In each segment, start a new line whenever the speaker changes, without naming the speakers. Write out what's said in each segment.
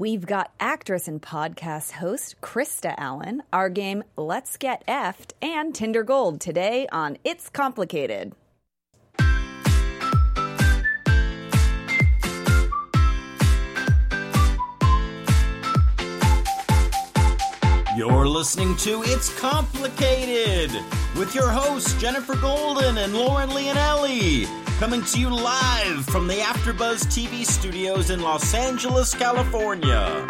We've got actress and podcast host Krista Allen, our game Let's Get Effed, and Tinder Gold today on It's Complicated.
You're listening to It's Complicated with your hosts Jennifer Golden and Lauren Leonelli, coming to you live from the AfterBuzz TV studios in Los Angeles, California.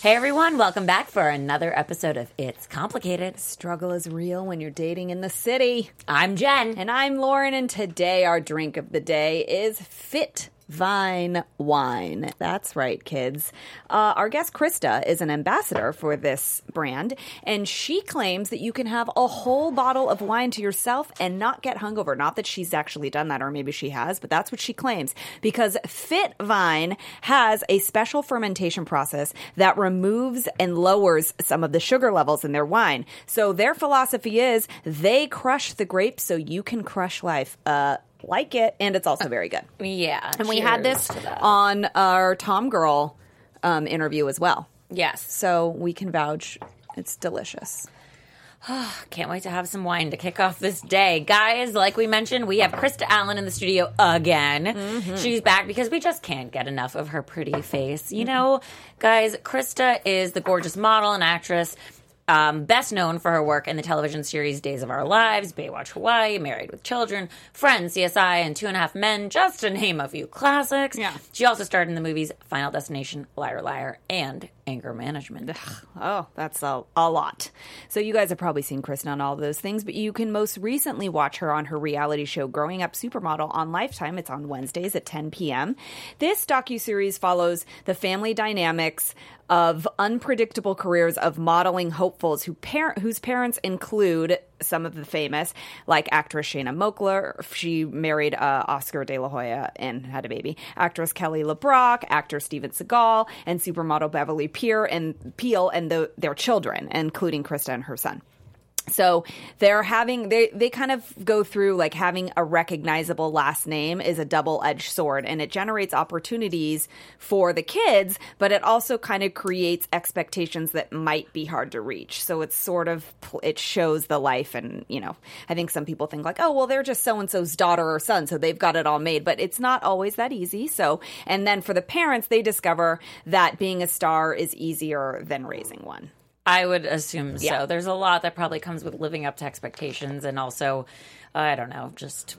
Hey everyone, welcome back for another episode of It's Complicated.
Struggle is real when you're dating in the city.
I'm Jen.
And I'm Lauren, and today our drink of the day is Fit Vine Wine. That's right, kids. Uh, our guest Krista is an ambassador for this brand, and she claims that you can have a whole bottle of wine to yourself and not get hungover. Not that she's actually done that, or maybe she has, but that's what she claims. Because Fit Vine has a special fermentation process that removes and lowers some of the sugar levels in their wine. So their philosophy is they crush the grapes so you can crush life. Uh, like it, and it's also very good.
Yeah.
And we had this on our Tom Girl um, interview as well.
Yes.
So we can vouch it's delicious.
Can't wait to have some wine to kick off this day. Guys, like we mentioned, we have Krista Allen in the studio again.
Mm-hmm.
She's back because we just can't get enough of her pretty face. You know, guys, Krista is the gorgeous model and actress. Um, best known for her work in the television series Days of Our Lives, Baywatch Hawaii, Married with Children, Friends, CSI, and Two and a Half Men, just to name a few classics.
Yeah.
She also starred in the movies Final Destination, Liar Liar, and Anger Management.
Oh, that's a, a lot. So you guys have probably seen Kristen on all those things, but you can most recently watch her on her reality show Growing Up Supermodel on Lifetime. It's on Wednesdays at 10 p.m. This docuseries follows the family dynamics of unpredictable careers of modeling hopefuls who parent whose parents include some of the famous, like actress Shanna Moakler. She married uh, Oscar De La Hoya and had a baby. Actress Kelly LeBrock, actor Steven Seagal, and supermodel Beverly Peer and Peele and the, their children, including Krista and her son. So they're having they they kind of go through like having a recognizable last name is a double-edged sword and it generates opportunities for the kids, but it also kind of creates expectations that might be hard to reach. So it's sort of it shows the life and, you know, I think some people think like, "Oh, well they're just so and so's daughter or son, so they've got it all made." But it's not always that easy. So, and then for the parents, they discover that being a star is easier than raising one.
I would assume
Yeah.
so. There's a lot that probably comes with living up to expectations, and also, uh, I don't know, just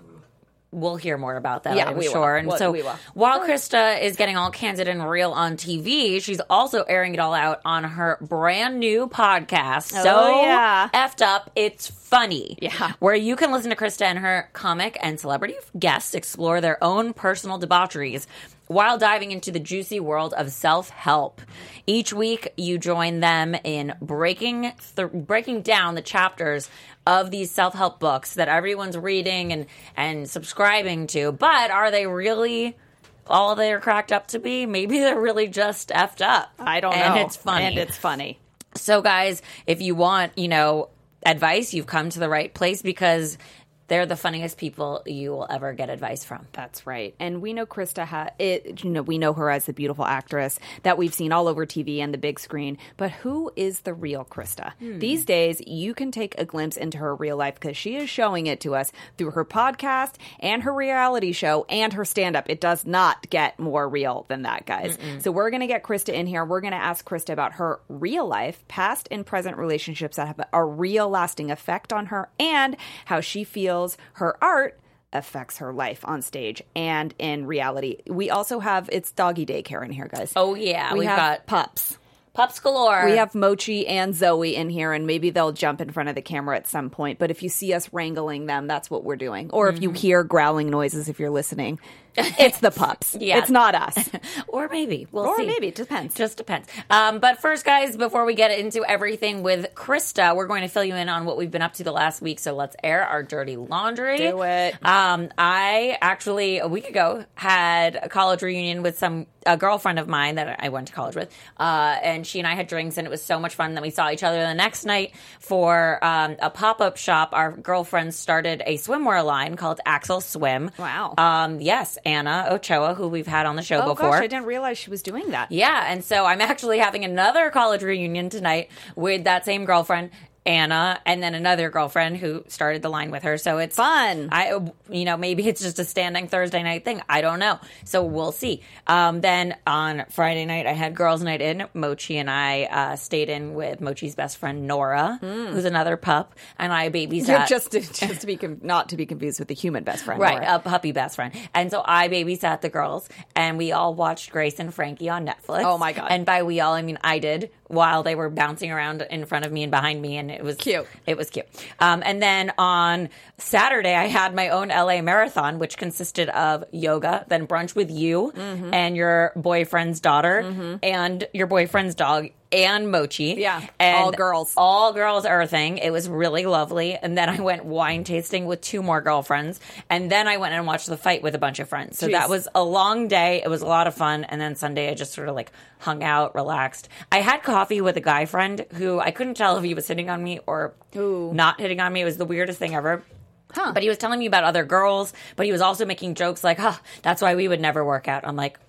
we'll hear more about that.
Yeah,
I'm
we will.
sure. And
Well,
so, while Krista is getting all candid and real on TV, she's also airing it all out on her brand new podcast. Oh, so
Oh, yeah.
effed up, it's funny.
Yeah.
where you can listen to Krista and her comic and celebrity guests explore their own personal debaucheries while diving into the juicy world of self-help. Each week you join them in breaking th- breaking down the chapters of these self-help books that everyone's reading and and subscribing to, but are they really all they're cracked up to be? Maybe they're really just effed up.
I don't
and
know.
And it's funny.
And it's funny.
So, guys, if you want, you know, advice, you've come to the right place because they're the funniest people you will ever get advice from.
That's right. And we know Krista ha- it you know we know her as the beautiful actress that we've seen all over TV and the big screen, but who is the real Krista? Hmm. These days you can take a glimpse into her real life because she is showing it to us through her podcast and her reality show and her stand up. It does not get more real than that, guys. So we're going to get Krista in here. We're going to ask Krista about her real life, past and present relationships that have a real lasting effect on her and how she feels her art affects her life on stage and in reality. We also have it's doggy daycare in here, guys.
Oh, yeah.
we
We've
have
got
pups.
pups galore.
We have Mochi and Zoe in here, and maybe they'll jump in front of the camera at some point. But if you see us wrangling them, that's what we're doing. Or if you mm-hmm. hear growling noises, if you're listening, it's the pups.
Yeah.
It's not us.
or maybe. We'll see.
Or
see.
maybe. It depends.
Just depends. Um, but first, guys, before we get into everything with Krista, we're going to fill you in on what we've been up to the last week. So let's air our dirty laundry.
Do it.
Um, I actually a week ago had a college reunion with some a girlfriend of mine that I went to college with, uh, and she and I had drinks, and it was so much fun. that we saw each other the next night for um, a pop up shop. Our girlfriends started a swimwear line called Axel Swim.
Wow.
Um, yes, Anna Ochoa, who we've had on the show
Oh
before.
gosh, I didn't realize she was doing that.
Yeah, and so I'm actually having another college reunion tonight with that same girlfriend, Anna, and then another girlfriend who started the line with her. So it's
Fun.
I, you know, maybe it's just a standing Thursday night thing. I don't know. So we'll see. Um, then on Friday night, I had girls' night in. Mochi and I uh, stayed in with Mochi's best friend Nora, who's another pup, and I babysat.
Just to, just to be com- not to be confused with the human best friend.
Right,
Laura.
a puppy best friend. And so I babysat the girls, and we all watched Grace and Frankie on Netflix.
Oh, my God.
And by we all, I mean I did while they were bouncing around in front of me and behind me, and it was
Cute.
It was cute. Um, and then on Saturday, I had my own LA marathon, which consisted of yoga, then brunch with you
Mm-hmm.
and your boyfriend's daughter and your boyfriend's dog. And Mochi.
Yeah,
And
all girls.
all girls earthing. It was really lovely. And then I went wine tasting with two more girlfriends. And then I went and watched the fight with a bunch of friends. So
Jeez.
that was a long day. It was a lot of fun. And then Sunday, I just sort of like hung out, relaxed. I had coffee with a guy friend who I couldn't tell if he was hitting on me or
Ooh.
not hitting on me. It was the weirdest thing ever.
Huh.
But he was telling me about other girls, but he was also making jokes like, huh, that's why we would never work out. I'm like,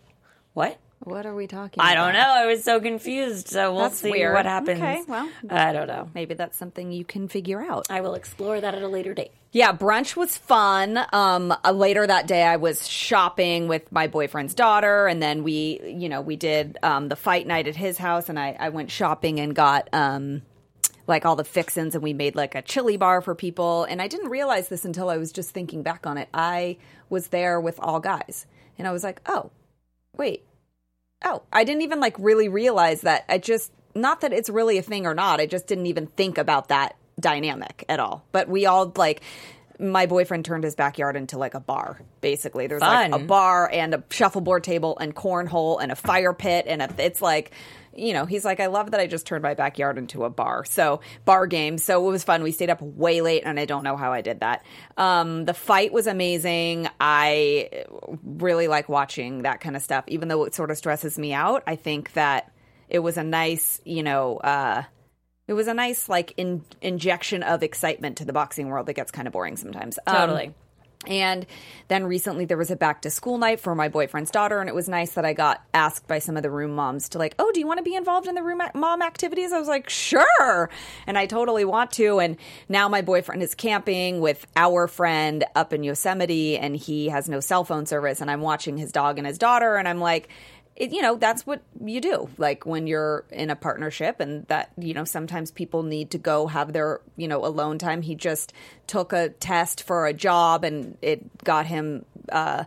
what?
What are we talking?
I
about?
don't know. I was so confused. So we'll
That's
see
weird.
what happens.
Okay, well.
I don't know.
Maybe that's something you can figure out.
I will explore that at a later date.
Yeah, brunch was fun. Um, uh, later that day, I was shopping with my boyfriend's daughter, and then we, you know, we did um, the fight night at his house, and I, I went shopping and got um, like all the fixins, and we made like a chili bar for people. And I didn't realize this until I was just thinking back on it. I was there with all guys, and I was like, oh, wait, oh, I didn't even like really realize that. I just not that it's really a thing or not. I just didn't even think about that dynamic at all. But we all like my boyfriend turned his backyard into like a bar. Basically, there's like a bar and a shuffleboard table and cornhole and a fire pit and a, it's like. You know, he's like, I love that I just turned my backyard into a bar. So, bar game. So, it was fun. We stayed up way late, and I don't know how I did that. Um, the fight was amazing. I really like watching that kind of stuff, even though it sort of stresses me out. I think that it was a nice, you know, uh, it was a nice like in, injection of excitement to the boxing world that gets kind of boring sometimes. Um,
Totally.
And then recently there was a back to school night for my boyfriend's daughter, and it was nice that I got asked by some of the room moms to like, oh, do you want to be involved in the room mom activities? I was like, sure, and I totally want to. And now my boyfriend is camping with our friend up in Yosemite, and he has no cell phone service, and I'm watching his dog and his daughter, and I'm like. It, you know that's what you do like when you're in a partnership and that you know sometimes people need to go have their you know alone time. He just took a test for a job and it got him uh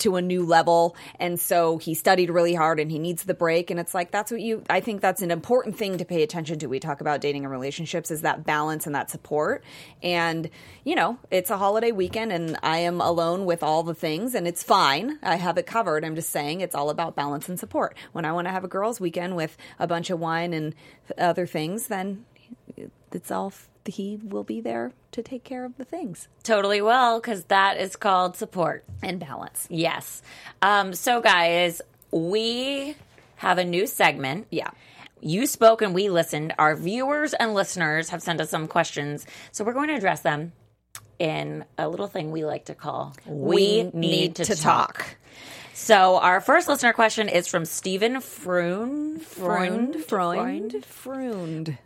to a new level. And so he studied really hard and he needs the break. And it's like that's what you i think that's an important thing to pay attention to. We talk about dating and relationships is that balance and that support. And you know it's a holiday weekend and i am alone with all the things and it's fine. I have it covered. I'm just saying it's all about balance and support. When i want to have a girls weekend with a bunch of wine and other things then it's all he will be there to take care of the things
Totally will, because that is called support.
and balance
Yes. Um, so, guys, we have a new segment.
yeah
You spoke and we listened. Our viewers and listeners have sent us some questions. So, we're going to address them in a little thing we like to call We, Need, to, talk. So, our first listener question is from Stephen Froon.
Freund,
Freund?
Freund, Freund.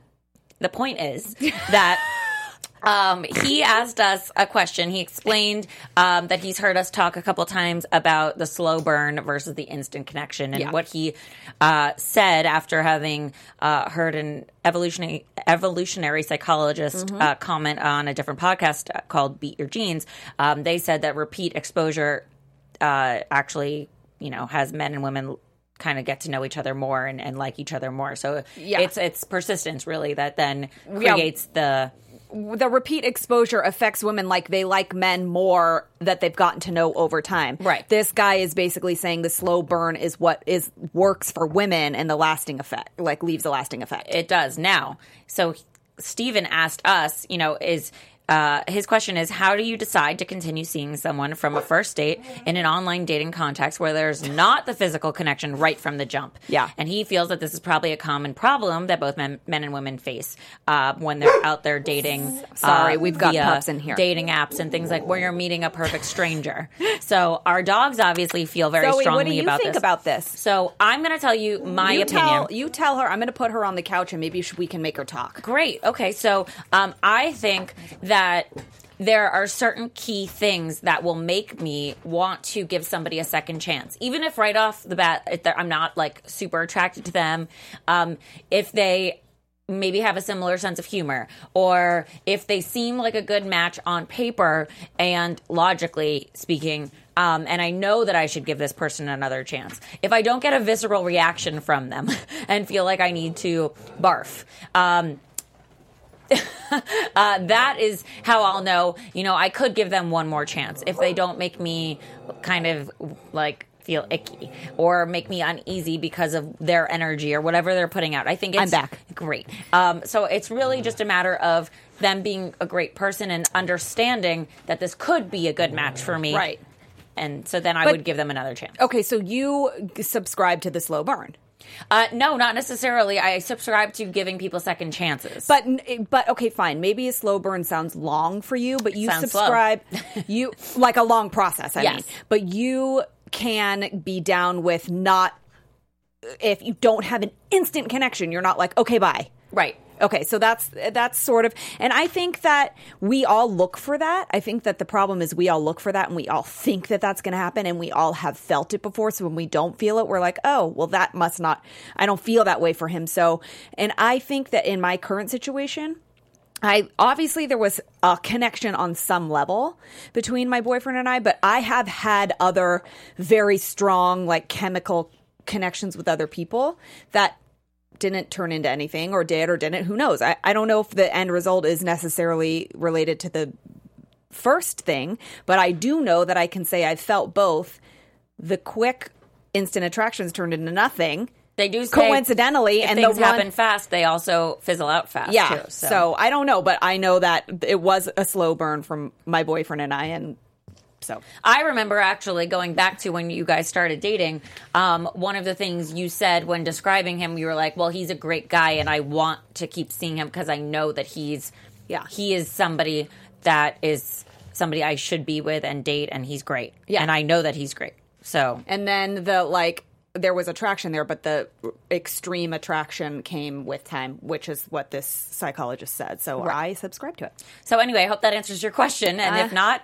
The point is that um, he asked us a question. He explained um, that he's heard us talk a couple times about the slow burn versus the instant connection, and
Yeah.
what he uh, said after having uh, heard an evolutionary evolutionary psychologist uh, comment on a different podcast uh, called "Beat Your Genes." Um, they said that repeat exposure uh, actually, you know, has men and women kind of get to know each other more and, and like each other more. So
Yeah.
it's it's persistence really that then
Yeah.
creates the
the repeat exposure affects women like they like men more that they've gotten to know over time.
Right.
This guy is basically saying the slow burn is what is works for women and the lasting effect, like leaves a lasting effect.
it does now. So Stephen asked us, you know, is uh, his question is How do you decide to continue seeing someone from a first date in an online dating context where there's not the physical connection right from the jump?
Yeah.
And he feels that this is probably a common problem that both men, men and women face uh, when they're out there dating.
Sorry,
uh,
we've got pups in here.
Dating apps and things like where you're meeting a perfect stranger. so our dogs obviously feel very
Zoe,
strongly
what do you
about
think
this.
about this?
so I'm going to tell you my
you
opinion.
tell you tell her. I'm going to put her on the couch and maybe we can make her talk.
Great. Okay. So um, I think that there are certain key things that will make me want to give somebody a second chance, even if right off the bat I'm not like super attracted to them. Um, if they maybe have a similar sense of humor or if they seem like a good match on paper and logically speaking um, and I know that I should give this person another chance. If I don't get a visceral reaction from them and feel like I need to barf, um, uh, that is how I'll know. You know, I could give them one more chance if they don't make me kind of like feel icky or make me uneasy because of their energy or whatever they're putting out. I think it's
I'm back.
great. Um, so it's really just a matter of them being a great person and understanding that this could be a good match for me.
Right.
And so then I
But-
would give them another chance.
Okay, so you subscribe to the slow burn.
Uh, no, not necessarily. I subscribe to giving people second chances.
But but okay, fine. Maybe a slow burn sounds long for you, but you subscribe you like a long process, I
Yes.
mean. But you can be down with not if you don't have an instant connection, you're not like, okay, bye.
right.
Okay, so that's that's sort of, and I think that we all look for that. I think that the problem is we all look for that, and we all think that that's going to happen, and we all have felt it before. So when we don't feel it, we're like, oh, well, that must not. I don't feel that way for him. So, and I think that in my current situation, I obviously there was a connection on some level between my boyfriend and I, but I have had other very strong like chemical connections with other people that didn't turn into anything or did or didn't. Who knows? I, I don't know if the end result is necessarily related to the first thing, but I do know that I can say I felt both. The quick instant attractions turned into nothing.
They do say
coincidentally, and
things
one,
happen fast, they also fizzle out fast.
yeah.
too,
so. I don't know, but I know that it was a slow burn from my boyfriend and I, and so
I remember actually going back to when you guys started dating. Um, one of the things you said when describing him, you were like, "Well, he's a great guy, and I want to keep seeing him because I know that he's,
Yeah.
he is somebody that is somebody I should be with and date, and he's great.
Yeah.
and I know that he's great. So
and then the like there was attraction there, but the extreme attraction came with time, which is what this psychologist said. So I subscribe to it.
So anyway, I hope that answers your question. And
Uh,
if not,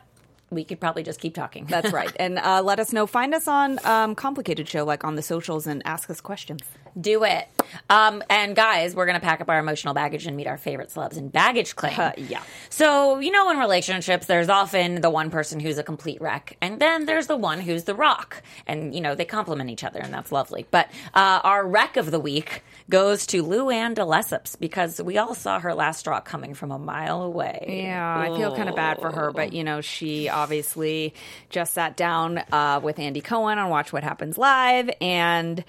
we could probably just keep talking.
That's right. and uh, let us know. Find us on um, Complicated Show, like on the socials, and ask us questions.
Do it. Um, and guys, we're going to pack up our emotional baggage and meet our favorite celebs in baggage claim.
Uh, yeah.
So, you know, in relationships, there's often the one person who's a complete wreck, and then there's the one who's the rock. And, you know, they complement each other, and that's lovely. But uh, our wreck of the week goes to Luann de Lesseps because we all saw her last straw coming from a mile away.
Yeah, I feel kind of bad for her, but you know, she obviously just sat down uh, with Andy Cohen on Watch What Happens Live, and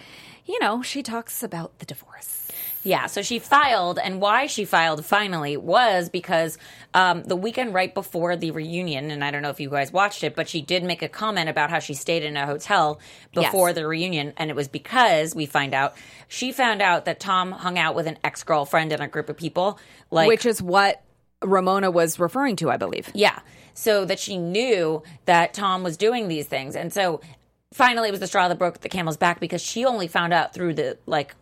you know, she talks about the divorce.
Yeah, so she filed, and why she filed finally was because um, the weekend right before the reunion, and I don't know if you guys watched it, but she did make a comment about how she stayed in a hotel before
Yes.
the reunion, and it was because we find out she found out that Tom hung out with an ex girlfriend and a group of people, like
which is what Ramona was referring to, I believe.
yeah. So that she knew that Tom was doing these things. And so finally it was the straw that broke the camel's back because she only found out through the, like,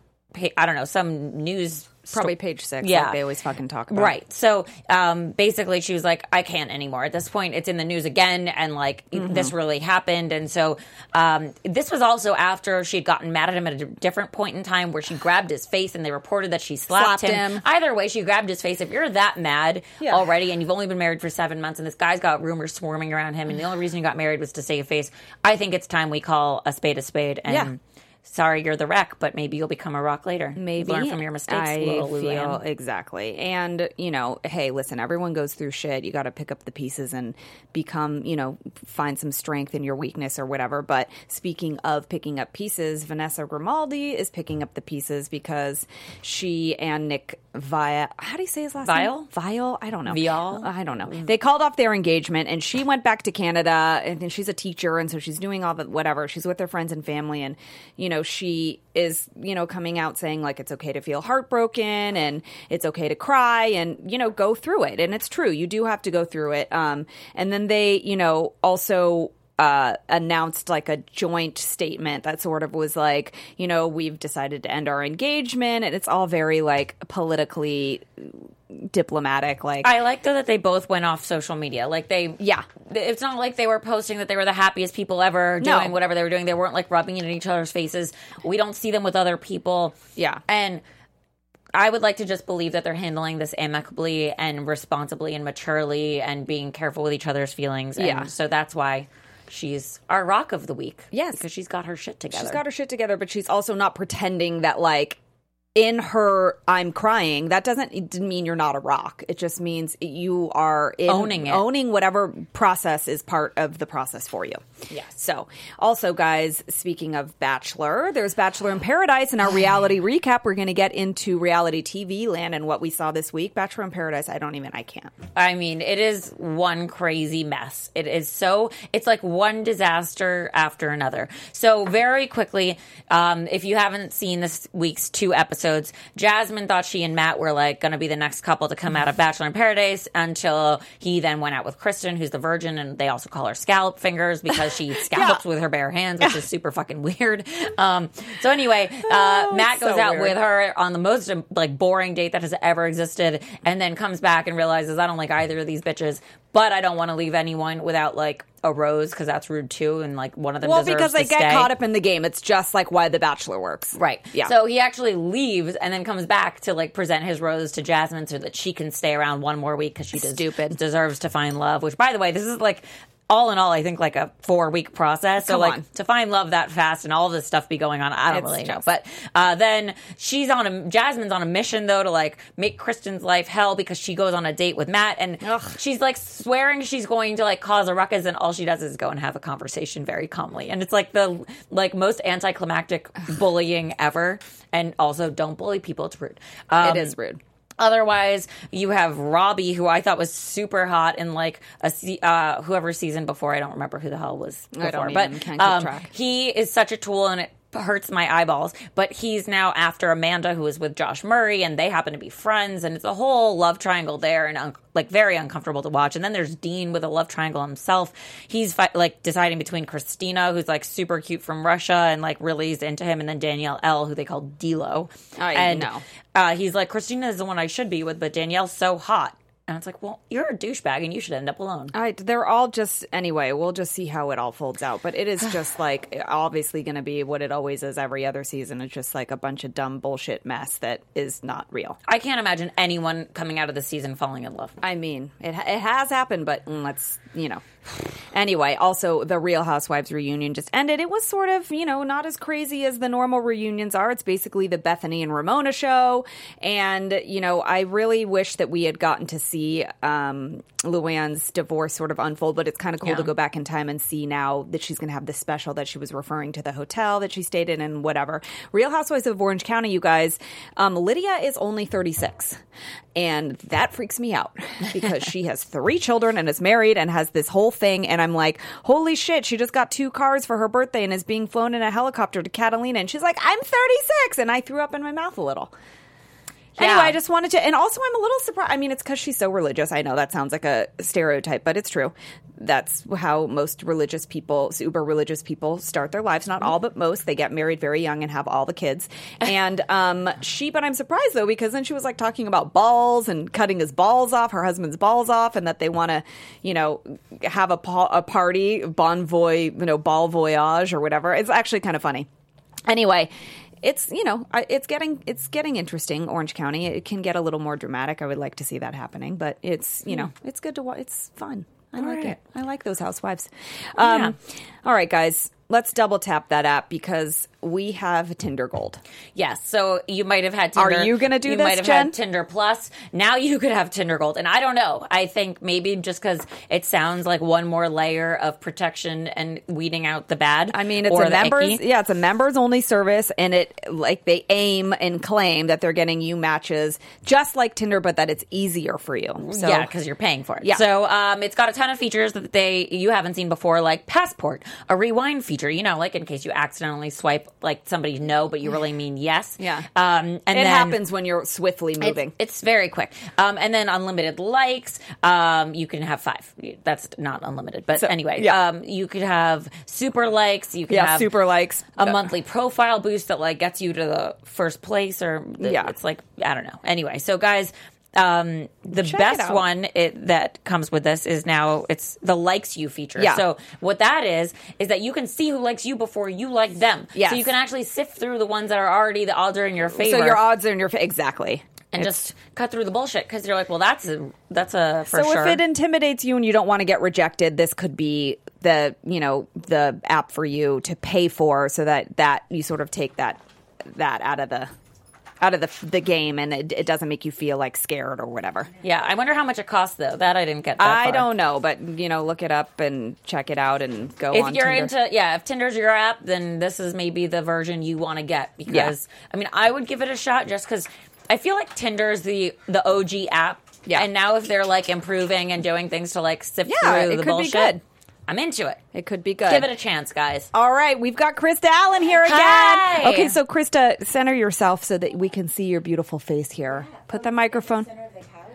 I don't know, some news.
Probably page six.
Yeah.
like they always fucking talk about.
Right. So um, basically, she was like, I can't anymore. At this point, it's in the news again, and like,
Mm-hmm.
this really happened. And so um, this was also after she had gotten mad at him at a different point in time where she grabbed his face and they reported that she slapped,
Slapped
him.
him.
Either way, she grabbed his face. If you're that mad
Yeah.
already and you've only been married for seven months and this guy's got rumors swarming around him and the only reason you got married was to save face, I think it's time we call a spade a spade and
Yeah.
Sorry you're the wreck, but maybe you'll become a rock later.
maybe
learn from your mistakes.
I feel
Luann.
exactly, and you know, hey, listen, everyone goes through shit. You got to pick up the pieces and become, you know, find some strength in your weakness or whatever. But speaking of picking up pieces, Vanessa Grimaldi is picking up the pieces because she and Nick Via, how do you say his last
Vial?
name? Vial? Vial? I don't know.
Vial?
Uh, I don't know. They called off their engagement, and she went back to Canada, and she's a teacher, and so she's doing all the whatever. She's with her friends and family, and you know she is you know coming out saying like it's okay to feel heartbroken and it's okay to cry and you know go through it, and it's true. You do have to go through it. Um, and then they you know also uh, announced like a joint statement that sort of was like, you know, we've decided to end our engagement, and it's all very like politically diplomatic. Like,
I like though that they both went off social media. Like they,
Yeah.
It's not like they were posting that they were the happiest people ever
No.
doing whatever they were doing. They weren't like rubbing it in each other's faces. We don't see them with other people.
Yeah.
and I would like to just believe that they're handling this amicably and responsibly and maturely and being careful with each other's feelings. And
Yeah.
so that's why she's our rock of the week.
Yes.
because she's got her shit together.
she's got her shit together, but she's also not pretending that like in her I'm crying. That doesn't it didn't mean you're not a rock. It just means you are in,
Owning it.
owning whatever process is part of the process for you.
Yes.
So, also, guys, speaking of Bachelor, there's Bachelor in Paradise. In our reality recap, we're going to get into reality TV land and what we saw this week. Bachelor in Paradise. I don't even. I can't.
I mean, it is one crazy mess. It is so, it's like one disaster after another. So, very quickly, um, if you haven't seen this week's two episodes, Jasmine thought she and Matt were like going to be the next couple to come out of Bachelor in Paradise until he then went out with Christen, who's the virgin, and they also call her scallop fingers because she scallops with her bare hands, which is super fucking weird. Um, so, anyway, uh, Matt
so
goes out
weird.
with her on the most like boring date that has ever existed and then comes back and realizes I don't like either of these bitches but I don't want to leave anyone without like a rose because that's rude too and like one of them
Well, because they get
stay.
caught up in the game. It's just like why The Bachelor works.
Right.
Yeah.
So he actually leaves and then comes back to like present his rose to Jasmine so that she can stay around one more week because she des-
Stupid.
deserves to find love. Which, by the way, this is like all in all, I think like a four week process. So
Come
like
on.
to find love that fast and all this stuff be going on, I don't
It's
really know. But uh, then she's on a Jasmine's on a mission though to like make Christen's life hell because she goes on a date with Matt and
Ugh.
she's like swearing she's going to like cause a ruckus and all she does is go and have a conversation very calmly and it's like the like most anticlimactic bullying ever and also don't bully people it's rude um,
it is rude.
Otherwise, you have Robbie, who I thought was super hot in like a uh, whoever season before. I don't remember who the hell was before, but
even- can't keep
um, he is such a tool, and it hurts my eyeballs. But he's now after Amanda, who is with Josh Murray, and they happen to be friends, and it's a whole love triangle there, and un- like very uncomfortable to watch. And then there's Dean with a love triangle himself. He's fi- like deciding between Kristina, who's like super cute from Russia, and like really is into him, and then Danielle L, who they call D'Lo.
I
and,
know.
uh, he's like, Kristina is the one I should be with, but Danielle's so hot. And it's like, well, you're a douchebag and you should end up alone.
I, they're all just anyway. We'll just see how it all folds out. But it is just like obviously going to be what it always is every other season. It's just like a bunch of dumb bullshit mess that is not real.
I can't imagine anyone coming out of the season falling in love.
I mean, it it has happened, but mm, let's you know. Anyway, also the Real Housewives reunion just ended. It was sort of you know not as crazy as the normal reunions are. It's basically the Bethany and Ramona show, and you know I really wish that we had gotten to see um, Luann's divorce sort of unfold. But it's kind of cool
Yeah.
to go back in time and see now that she's going to have this special that she was referring to the hotel that she stayed in and whatever. Real Housewives of Orange County, you guys. Um, Lydia is only thirty six. And that freaks me out because she has three children and is married and has this whole thing. And I'm like, holy shit, she just got two cars for her birthday and is being flown in a helicopter to Catalina. And she's like, I'm 36. And I threw up in my mouth a little.
Yeah.
Anyway, I just wanted to, and also I'm a little surprised. I mean, it's because she's so religious. I know that sounds like a stereotype, but it's true. That's how most religious people, uber religious people, start their lives. Not all, but most. They get married very young and have all the kids. And um, she, but I'm surprised though because then she was like talking about balls and cutting his balls off, her husband's balls off, and that they want to, you know, have a, pa- a party, bon voy, you know, ball voyage or whatever. It's actually kind of funny. Anyway, it's you know it's getting it's getting interesting. Orange County it can get a little more dramatic. I would like to see that happening, but it's you know it's good to watch. It's fun. I like
right.
it. I like those housewives. Um, All right, guys. let's double tap that app because we have Tinder Gold.
Yes. So you might have had Tinder.
Are you gonna do
you
this,
might have
Jen?
had Tinder Plus. Now you could have Tinder Gold. And I don't know. I think maybe just because it sounds like one more layer of protection and weeding out the bad.
I mean, it's a members,
icky.
yeah, it's a members only service, and it like they aim and claim that they're getting you matches just like Tinder, but that it's easier for you. So
yeah, because you're paying for it.
Yeah.
So um, it's got a ton of features that they you haven't seen before, like passport, a rewind feature. You know, like in case you accidentally swipe like somebody no, but you really mean yes.
Yeah.
Um, and
it
then,
happens when you're swiftly moving.
it's very quick. Um, and then unlimited likes. Um, you can have five. That's not unlimited, but anyway.
yeah.
Um, you could have super likes. You can
yeah,
have
super likes.
a monthly profile boost that like gets you to the first place or the,
Yeah.
it's like I don't know. Anyway, so guys, um, the
Check
best
out.
one it, that comes with this is now it's the likes you feature.
Yeah.
So what that is is that you can see who likes you before you like them.
Yes.
So you can actually sift through the ones that are already the odds are in your favor.
So your odds are in your fa- exactly.
and just cut through the bullshit because you're like, well, that's a that's a for
so
sure.
if it intimidates you and you don't want to get rejected, this could be the you know the app for you to pay for, so that that you sort of take that that out of the out of the the game, and it, it doesn't make you feel like scared or whatever.
yeah, I wonder how much it costs though. That I didn't get. That
I
far.
don't know, but you know, look it up and check it out and go
if you're
Tinder.
into yeah if tinder's your app then this is maybe the version you want to get because i mean i would give it a shot just because i feel like tinder's the the og app
Yeah.
and now if they're like improving and doing things to like sift
Yeah,
through the bullshit. I'm into it
it could be good.
give it a chance guys
All right, we've got Krista Allen here again.
Hi.
Okay, so Krista, center yourself so that we can see your beautiful face here. Put the microphone.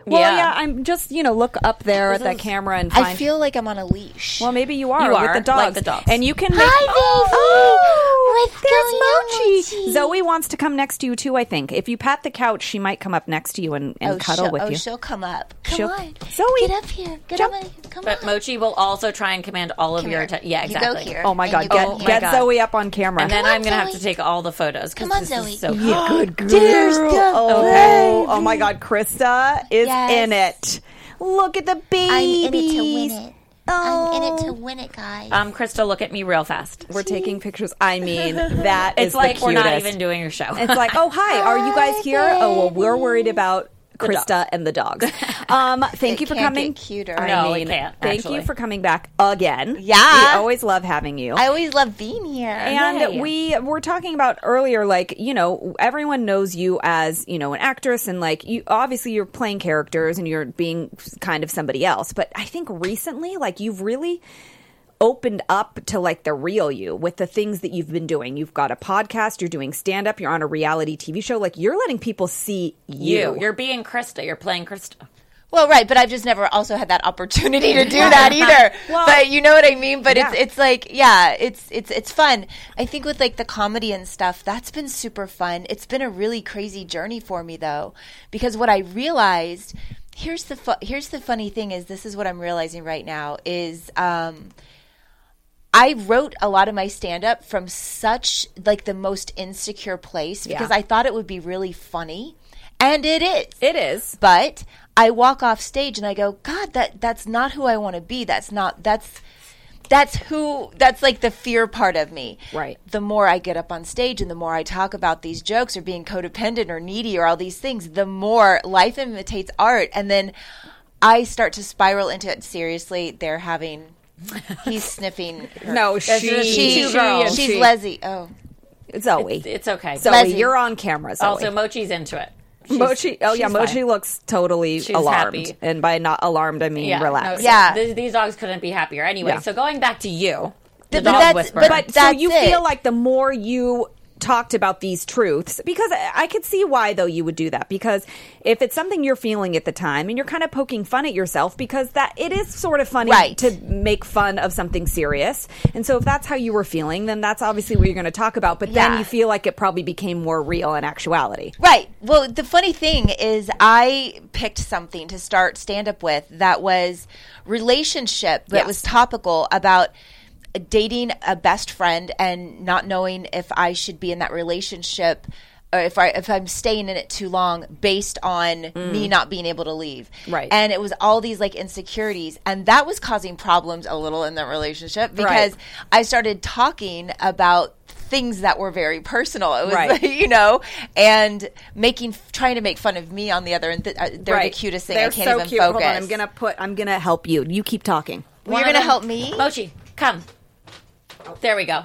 Well,
Yeah.
yeah. I'm just you know look up there at that camera and find.
I feel like I'm on a leash.
well, maybe you are,
You
with the dogs.
like the dogs.
and you can. Make,
Hi, baby.
Oh,
What's
there's Mochi.
Mochi?
Zoe wants to come next to you too. I think if you pat the couch, she might come up next to you and, and
oh,
cuddle
she'll,
with
oh,
you.
she'll come up. Come
She'll-
on,
Zoe,
get up here. Get
jump.
up. Come
but
on.
mochi will also try and command all of
Come
your attention yeah
You go
exactly
here.
Oh my god, get
go oh here.
get
God.
Zoe up on camera.
and then
on,
i'm gonna have to take all the photos 'cause
Come on, Zoe.
so
Yeah, good girl.
There's
oh, oh my God, Krista is
Yes.
in it. Look at the baby.
I'm in it to win it. I'm in it
Oh.
to win it, guys.
um krista look at me real fast
We're taking pictures. I mean, that
it's like
the
we're not even doing your show
It's like, oh hi, are you guys
Hi,
here? Oh well, we're worried about Krista and the dogs. Um, thank you for coming.
cuter.
I
No,
mean,
can't,
thank
actually.
you for coming back again.
Yeah.
we always love having you.
I always love being here.
And
Yay.
we were talking about earlier, like, you know, everyone knows you as, you know, an actress and like you obviously you're playing characters and you're being kind of somebody else. But I think recently, like you've really opened up to like the real you with the things that you've been doing. You've got a podcast, you're doing stand up, you're on a reality TV show. Like you're letting people see you.
you you're being krista you're playing krista
Well, right, but I've just never also had that opportunity to do that either.
Well-
but you know what I mean. But it's it's like yeah, it's it's it's fun. I think with like the comedy and stuff, that's been super fun. It's been a really crazy journey for me though, because what I realized here's the fu- here's the funny thing is this is what I'm realizing right now is um, I wrote a lot of my stand up from such like the most insecure place because
Yeah.
I thought it would be really funny. And it is.
It is.
But I walk off stage and I go, God, that that's not who I want to be. That's not that's that's who that's like the fear part of me.
Right.
The more I get up on stage and the more I talk about these jokes or being codependent or needy or all these things, the more life imitates art and then I start to spiral into it. Seriously, they're having he's sniffing her.
No, she,
just
she,
two girls.
she's
she-
Leslie. Oh.
Zoe.
it's okay
Zoe,
Leslie.
you're on camera. Zoe.
also mochi's into it She's-
Mochi. Oh yeah, Mochi
fine.
looks totally
She's
alarmed,
happy.
and by not alarmed, I mean
Yeah,
relaxed.
no,
Yeah.
These, these dogs couldn't be happier. Anyway,
Yeah.
so going back to you, the
But
dog
that's-
whisperer.
but-
But so you
it.
feel like the more you talked about these truths, because I I could see why though you would do that. Because if it's something you're feeling at the time, and you're kind of poking fun at yourself, because that it is sort of funny
Right.
to make fun of something serious. And so if that's how you were feeling, then that's obviously what you're going to talk about. But then you feel like it probably became more real in actuality.
Right. Well, the funny thing is, I picked something to start stand up with that was relationship, that
Yes.
was topical about dating a best friend and not knowing if I should be in that relationship or if I if I'm staying in it too long based on me not being able to leave.
Right.
And it was all these like insecurities and that was causing problems a little in the relationship because
Right.
I started talking about things that were very personal. It was
Right.
you know, and making trying to make fun of me on the other end. Th- uh, they're the cutest thing.
They're
I can't
so
even
cute.
focus.
Hold on, I'm gonna put. I'm gonna help you. You keep talking.
Well, you're going to
of
help me?
Mochi, come. There we go.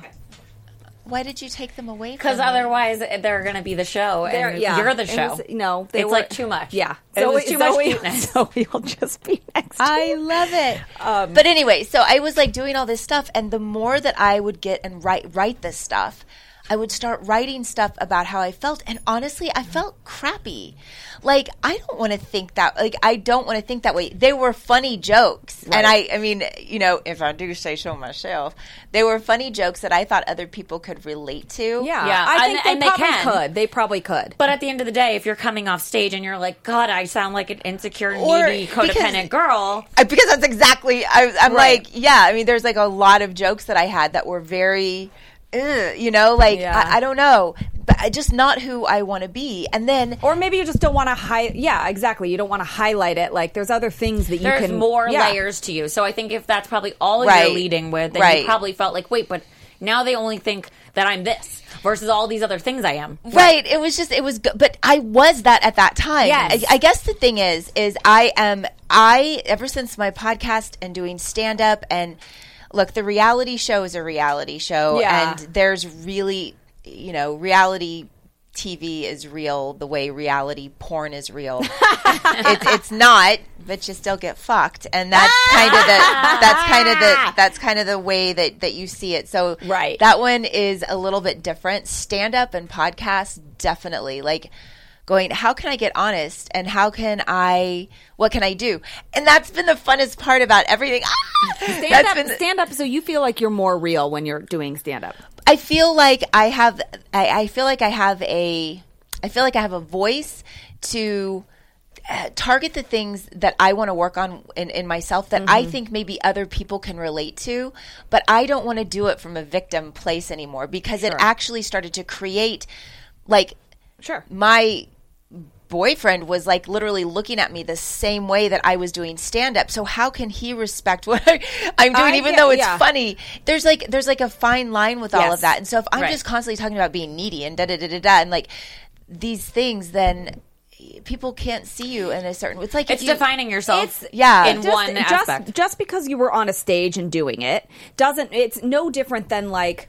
Why did you take them away
Because otherwise, they're going to be the show,
They're-
and
yeah.
you're the
It
show.
was- no, they
it's
were-
like too much.
Yeah,
it was
Zoe-
too much
Zoe-
cuteness.
Zoe will just be next. to
I
you.
love it.
Um,
but anyway, so I was like doing all this stuff, and the more that I would get and write write this stuff, I would start writing stuff about how I felt, and honestly, I felt crappy. Like I don't want to think that. Like I don't want to think that way. They were funny jokes, and I, I mean, you know, if I do say so myself, they were funny jokes that I thought other people could relate to.
Yeah,
Yeah,
I
and-
think they
and they
probably
can.
could. They probably could.
But at the end of the day, if you're coming off stage and you're like, God, I sound like an insecure,
Or-
needy, codependent
because-
girl.
I- because that's exactly I, I'm
Right.
like yeah i mean there's like a lot of jokes that i had that were very ugh, Uh, you know like
Yeah.
I, I don't know but I, just not who i want to be and then
Or maybe you just don't want to hide. Yeah, exactly. You don't want to highlight it. Like there's other things that you can There's
more
yeah.
layers to you. So I think if that's probably all
Right.
you're leading with, then
Right.
you probably felt like, wait, but now they only think that I'm this versus all these other things I am.
right it was just it was good but i was that at that time
Yes.
I, I guess the thing is is i am i ever since my podcast and doing stand up and look the reality show is a reality show
Yeah.
and there's really you know reality TV is real the way reality porn is real. it's it's not, but you still get fucked, and that's kind of the that's kind of the that's kind of the way that that you see it. So
Right.
that one is a little bit different. Stand up and podcast definitely like going. How can I get honest, and how can I? What can I do? And that's been the funnest part about everything. Ah!
Stand
That's
up,
been the-
stand up. So you feel like you're more real when you're doing stand up.
I feel like I have I, I feel like I have a I feel like I have a voice to uh, target the things that I want to work on in, in myself that I think maybe other people can relate to, but I don't want to do it from a victim place anymore because it actually started to create like
Sure.
my boyfriend was like literally looking at me the same way that I was doing stand up. So how can he respect what I, I'm doing
I
even
get-
though it's
yeah.
funny? There's like there's like a fine line with all of that. And so if I'm
Right.
just constantly talking about being needy and da da da da da and like these things then people can't see you in a certain it's like if
It's
you,
defining yourself
yeah.
in
Just-
one
just,
aspect.
Just because you were on a stage and doing it doesn't. It's no different than like.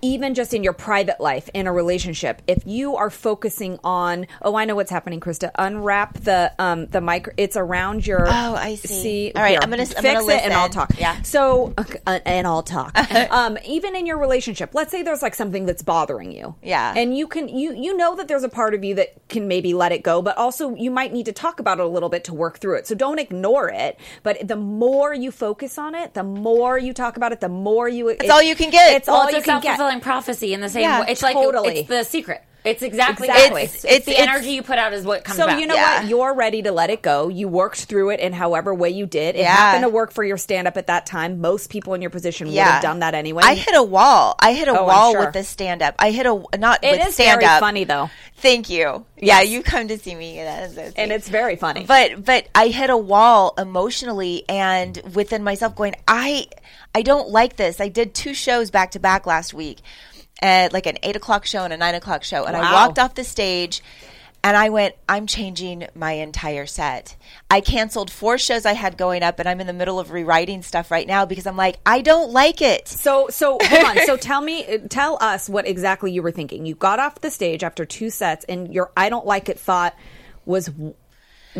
Even just in your private life, in a relationship, if you are focusing on, oh, I know what's happening, Krista. Unwrap the um the mic. It's around your.
Oh, I see. All right,
here,
I'm gonna- I'm
fix
gonna
it and I'll talk.
Yeah.
So uh, and I'll talk. um, even in your relationship, let's say there's like something that's bothering you.
Yeah.
And you can you you know that there's a part of you that can maybe let it go, but also you might need to talk about it a little bit to work through it. So don't ignore it. But the more you focus on it, the more you talk about it, the more you. It's
all you can get.
It's
well,
all
it's
you can get.
Fulfilling prophecy in the same
Yeah,
way. It's like
totally.
it's the secret. It's exactly,
Exactly.
It's,
It's-
it's the
it's-
energy you put out is what comes
So
back.
you know
Yeah.
what? You're ready to let it go. You worked through it in however way you did. It
Yeah.
happened to work for your stand up at that time. Most people in your position would have done that anyway.
I hit a wall. I hit a
Oh,
wall
sure.
with the stand up. I hit a not
It
with stand
very
up.
funny though,
Thank you. Yeah,
Yes.
you come to see me. That is
and it's very funny.
but but I hit a wall emotionally and within myself going I I don't like this. I did two shows back to back last week, at like an eight o'clock show and a nine o'clock show, and I walked off the stage. And I went, I'm changing my entire set. I canceled four shows I had going up, and I'm in the middle of rewriting stuff right now because I'm like, I don't like it.
So, so hold on. So tell me, tell us what exactly you were thinking. You got off the stage after two sets, and your "I don't like it" thought was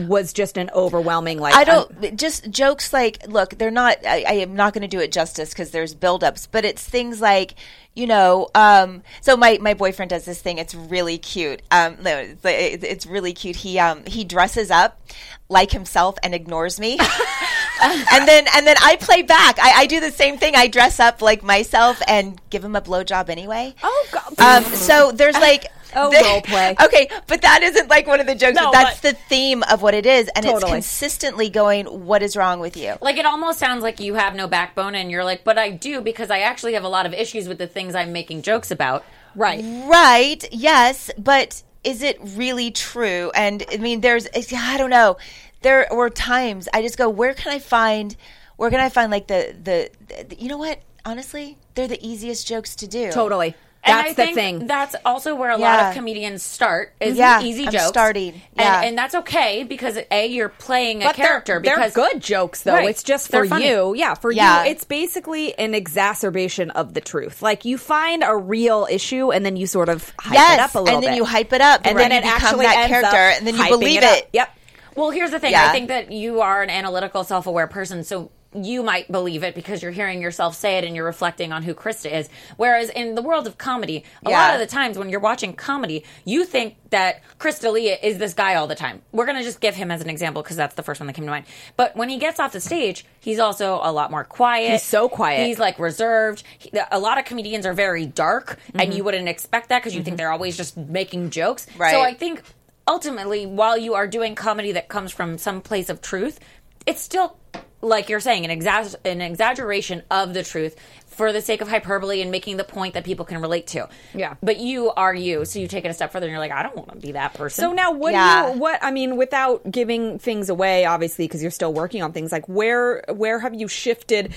was just an overwhelming like.
I
I'm-
don't just jokes like look they're not I, I am not going to do it justice because there's buildups but it's things like you know um so my my boyfriend does this thing it's really cute um no it's, it's it's really cute he um he dresses up like himself and ignores me and then and then I play back I, I do the same thing I dress up like myself and give him a blowjob anyway
Oh, God.
um so there's like
Oh,
the-
role play.
Okay, but that isn't like one of the jokes.
No,
but that's
but-
the theme of what it is, and it's consistently going, "What is wrong with you?"
Like it almost sounds like you have no backbone, and you're like, but I do because I actually have a lot of issues with the things I'm making jokes about.
Right.
Right. Yes, but is it really true? And I mean, there's I don't know. There were times I just go, where can I find? Where can I find like the the, the you know what? Honestly, they're the easiest jokes to do.
Totally.
And
That's
I
the
think
thing.
That's also where a lot
Yeah.
of comedians start is
Yeah,
easy
I'm
jokes.
starting. Yeah.
And, and that's okay because a you're playing a
but
character
they're,
because
they're good jokes though.
Right.
It's just
They're
for
funny.
you. Yeah, for
Yeah.
you it's basically an exacerbation of the truth. Like you find a real issue and then you sort of hype
yes,
it up a little bit.
and then
bit.
you hype it up,
and
right?
then it
you become
actually
that
ends
character,
up
and then you
hyping
believe
up.
it.
Yep.
Well, here's the thing.
Yeah.
I think that you are an analytical, self-aware person, so you might believe it because you're hearing yourself say it and you're reflecting on who Krista is. Whereas in the world of comedy, a
Yeah.
lot of the times when you're watching comedy, you think that Chris D'Elia is this guy all the time. We're going to just give him as an example because that's the first one that came to mind. But when he gets off the stage, he's also a lot more quiet.
He's so quiet.
He's like reserved. He- a lot of comedians are very dark, and mm-hmm. you wouldn't expect that because you think mm-hmm. they're always just making jokes.
Right.
So I think ultimately, while you are doing comedy that comes from some place of truth, it's still like you're saying an, exa- an exaggeration of the truth for the sake of hyperbole and making the point that people can relate to.
Yeah.
But you are you, so you take it a step further and you're like, I don't want to be that person.
So now, what
Yeah.
do you? What I mean, without giving things away, obviously, because you're still working on things. Like, where where have you shifted?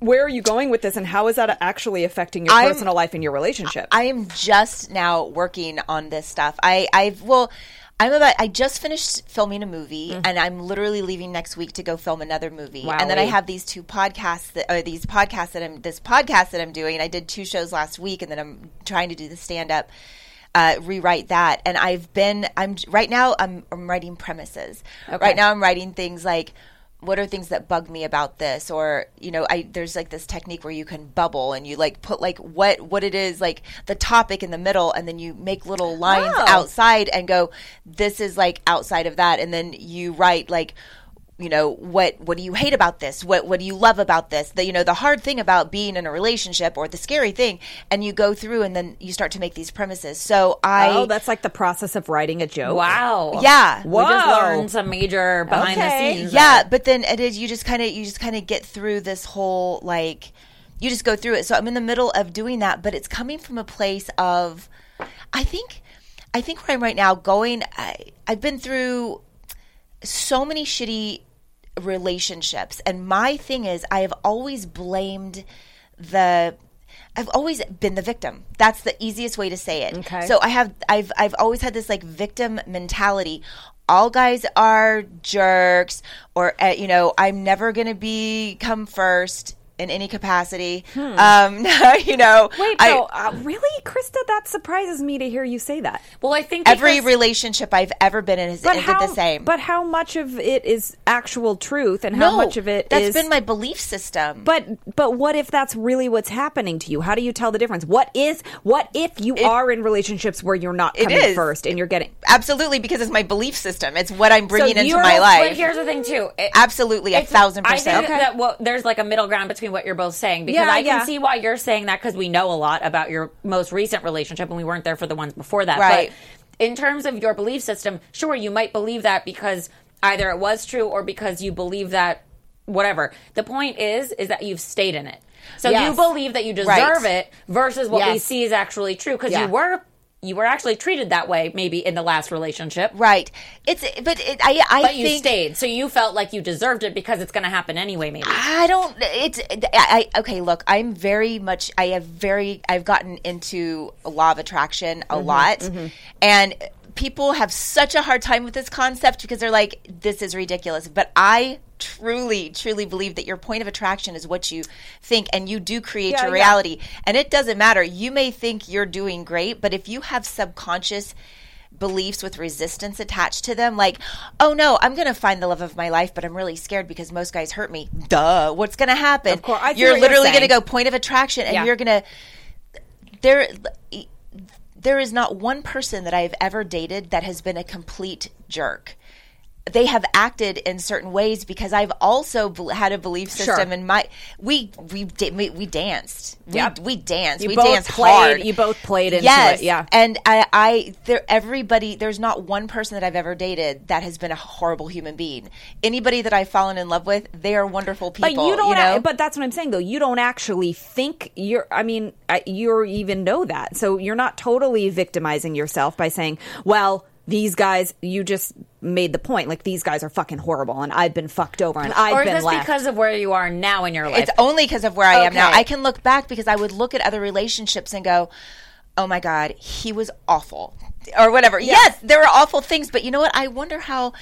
Where are you going with this, and how is that actually affecting your
I'm-
personal life and your relationship?
I am just now working on this stuff. I I've well. I'm about. I just finished filming a movie, and I'm literally leaving next week to go film another movie. And then I have these two podcasts that, or these podcasts that I'm this podcast that I'm doing. I did two shows last week, and then I'm trying to do the stand up. Uh, rewrite that, and I've been. I'm right now. I'm, I'm writing premises. Right now, I'm writing things like what are things that bug me about this or you know i there's like this technique where you can bubble and you like put like what what it is like the topic in the middle and then you make little lines
Wow.
outside and go this is like outside of that and then you write like you know what what do you hate about this what what do you love about this the you know the hard thing about being in a relationship or the scary thing and you go through and then you start to make these premises so i
oh, that's like the process of writing a joke.
wow.
yeah
We just
Whoa.
learned some major behind
Okay.
the scenes.
yeah but then it is you just kind of you just kind of get through this whole like you just go through it so i'm in the middle of doing that but it's coming from a place of i think i think where i'm right now going I, i've been through so many shitty relationships and my thing is i have always blamed the I've always been the victim. That's the easiest way to say it.
Okay.
So I have I've I've always had this like victim mentality. All guys are jerks or uh, you know, I'm never going to be come first in any capacity. Um you know,
Wait,
I-
so uh, really, Krista? That surprises me to hear you say that.
Well, I think
every
because-
relationship I've ever been in has,
But how?
the same.
But how much of it is actual truth, and how
no,
much of it
that's
is-
been my belief system.
But but what if that's really what's happening to you? How do you tell the difference? What is what if you are in relationships where you're not
It
coming
is.
first and you're getting
Absolutely, because it's my belief system. It's what I'm bringing into my life.
But here's the thing, too. It-
Absolutely, a
It's-
thousand
I
percent.
think that what, there's like a middle ground between what you're both saying because
Yeah,
I can
yeah.
see why you're saying that because we know a lot about your most recent relationship and we weren't there for the ones before that.
Right.
But in terms of your belief system, sure, you might believe that because either it was true or because you believe that whatever. The point is, is that you've stayed in it. So
Yes.
you believe that you deserve
Right.
it versus what we see is actually true because
Yeah.
you were you were actually treated that way maybe in the last relationship.
Right. It's but it, I I
But you
think
stayed, so you felt like you deserved it because it's going to happen anyway. Maybe
I don't. It's I, I. Okay, look, I'm very much. I have very. I've gotten into a law of attraction a mm-hmm, lot, mm-hmm. and people have such a hard time with this concept because they're like, "This is ridiculous." But I truly, truly believe that your point of attraction is what you think, and you do create
Yeah,
your
yeah.
reality. And it doesn't matter. You may think you're doing great, but if you have subconscious beliefs with resistance attached to them like oh no i'm gonna find the love of my life but i'm really scared because most guys hurt me duh what's gonna happen
Of course,
you're
what you're
literally gonna go point of attraction and
Yeah.
you're gonna there there is not one person that i've ever dated that has been a complete jerk they have acted in certain ways because I've also had a belief system
Sure.
and my we we we, we danced we,
Yep.
we danced
You
we
both
danced
played-
hard
you both played into
yes
it, yeah.
and I I there everybody there's not one person that I've ever dated that has been a horrible human being anybody that I've fallen in love with they are wonderful people
But you don't.
know?
a- but that's what I'm saying, though. You don't actually think you're. I mean, you even know that, so you're not totally victimizing yourself by saying, "Well, these guys." You just made the point, like these guys are fucking horrible, and I've been fucked over, and I've
or is
been
this
left.
because of where you are now in your life?
It's only because of where I am now. I can look back because I would look at other relationships and go, "Oh my god, he was awful," or whatever. Yes, there were awful things, but you know what? I wonder how.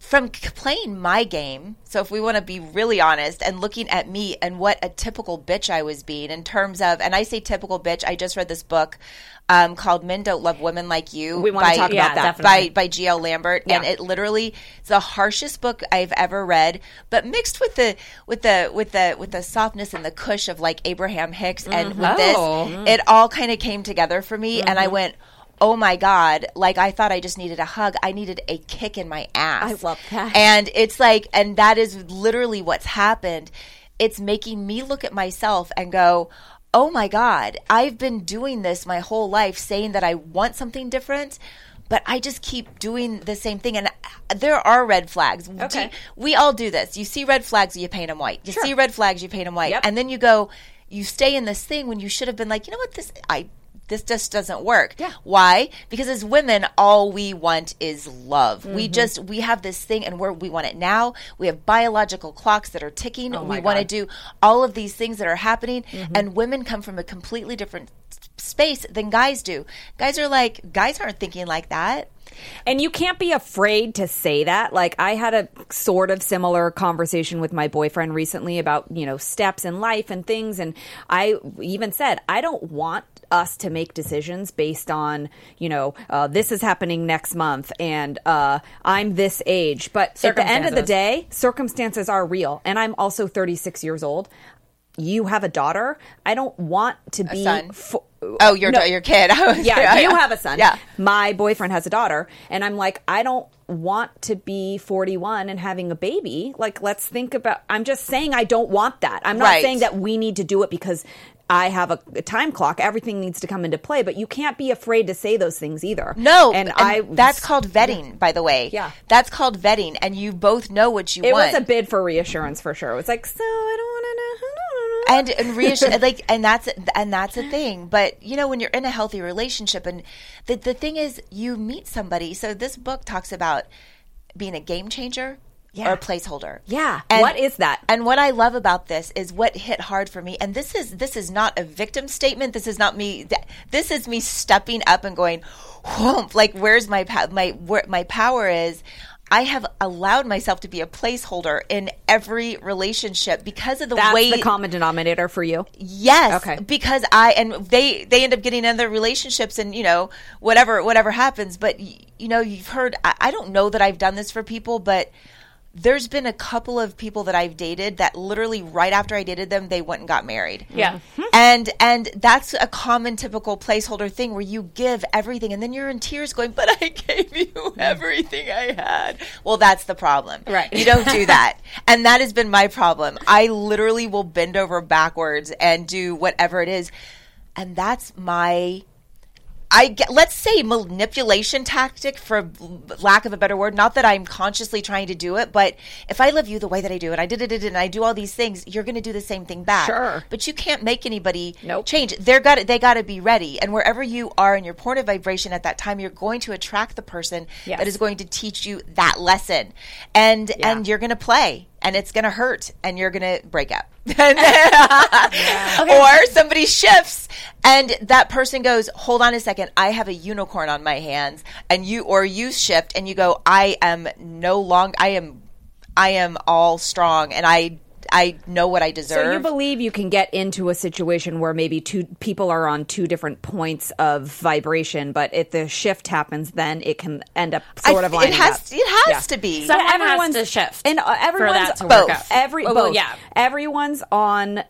From playing my game, so if we want to be really honest and looking at me and what a typical bitch I was being in terms of, and I say typical bitch, I just read this book um, called "Men Don't Love Women Like You."
We wanna
by-
talk
Yeah,
about that.
definitely.
by by G.L. Lambert, and it literally is the harshest book I've ever read, but mixed with the with the with the with the softness and the cush of like Abraham Hicks, and with
Oh.
this, it all kind of came together for me, and I went. Oh my God. Like I thought I just needed a hug. I needed a kick in my ass.
I love that.
And it's like, and that is literally what's happened. It's making me look at myself and go, oh my God, I've been doing this my whole life saying that I want something different. But I just keep doing the same thing, and there are red flags.
Okay.
we all do this. You see red flags, you paint them white. You
Sure.
see red flags, you paint them white,
Yep.
and then you go, you stay in this thing when you should have been like, you know what, this I this just doesn't work.
Yeah.
Why? Because as women, all we want is love. We
Mm-hmm.
just we have this thing, and we're, we want it now. We have biological clocks that are ticking.
Oh
we want to do all of these things that are happening,
Mm-hmm.
and women come from a completely different space than guys do. Guys are like guys aren't thinking like that.
And you can't be afraid to say that. Like I had a sort of similar conversation with my boyfriend recently about, you know, steps in life and things and I even said, I don't want us to make decisions based on, you know, uh, this is happening next month and uh, I'm this age. But at the end of the day, circumstances are real. And I'm also 36 years old. You have a daughter. I don't want to be
son.
fo-
Oh, uh, your
No.
your kid. I was-
yeah, you have a son.
Yeah.
My boyfriend has a daughter. And I'm like, I don't want to be 41 and having a baby. Like, let's think about, I'm just saying I don't want that. I'm not
Right.
saying that we need to do it because I have a, a time clock. Everything needs to come into play, but you can't be afraid to say those things either.
No,
And, I,
that's called vetting, by the way.
Yeah.
that's called vetting, and you both know what you
it
want.
It was a bid for reassurance for sure. It was like, so I don't want to know.
and and reassure like and that's and that's a thing but you know when you're in a healthy relationship and the the thing is you meet somebody so this book talks about being a game changer
Yeah.
or a placeholder
Yeah.
And-
What is that?
and what i love about this is what hit hard for me and this is this is not a victim statement this is not me this is me stepping up and going whoomp, like where's my my where my power is I have allowed myself to be a placeholder in every relationship because of the
That's
way
the common denominator for you.
Yes.
Okay.
Because I and they they end up getting in their relationships and you know whatever whatever happens. But you know you've heard. I, I don't know that I've done this for people, but there's been a couple of people that I've dated that literally right after I dated them they went and got married.
Yeah. Mm-hmm.
And and that's a common typical placeholder thing where you give everything and then you're in tears going, But I gave you mm. everything I had. Well, that's the problem.
Right.
You don't do that. and that has been my problem. I literally will bend over backwards and do whatever it is. And that's my I get, let's say manipulation tactic for lack of a better word. Not that I'm consciously trying to do it, but if I love you the way that I do it, I did it, and I do all these things, you're going to do the same thing back.
Sure.
But you can't make anybody
Nope.
change. They're got they got to be ready, and wherever you are in your point of vibration at that time, you're going to attract the person
Yes.
that is going to teach you that lesson, and
Yeah.
and you're going to play, and it's going to hurt, and you're going to break up. Or somebody shifts and that person goes, "Hold on a second, I have a unicorn on my hands." And you or you shift and you go, "I am no longer I am I am all strong and I I know what I deserve."
So you believe you can get into a situation where maybe two people are on two different points of vibration, but if the shift happens, then it can end up
I-
sort of
it has
up.
it has
Yeah.
to be.
So- Someone has
everyone's
to shift
and uh,
for
everyone's
that to
work
both.
out.
Every
Well, well,
both.
yeah.
everyone's on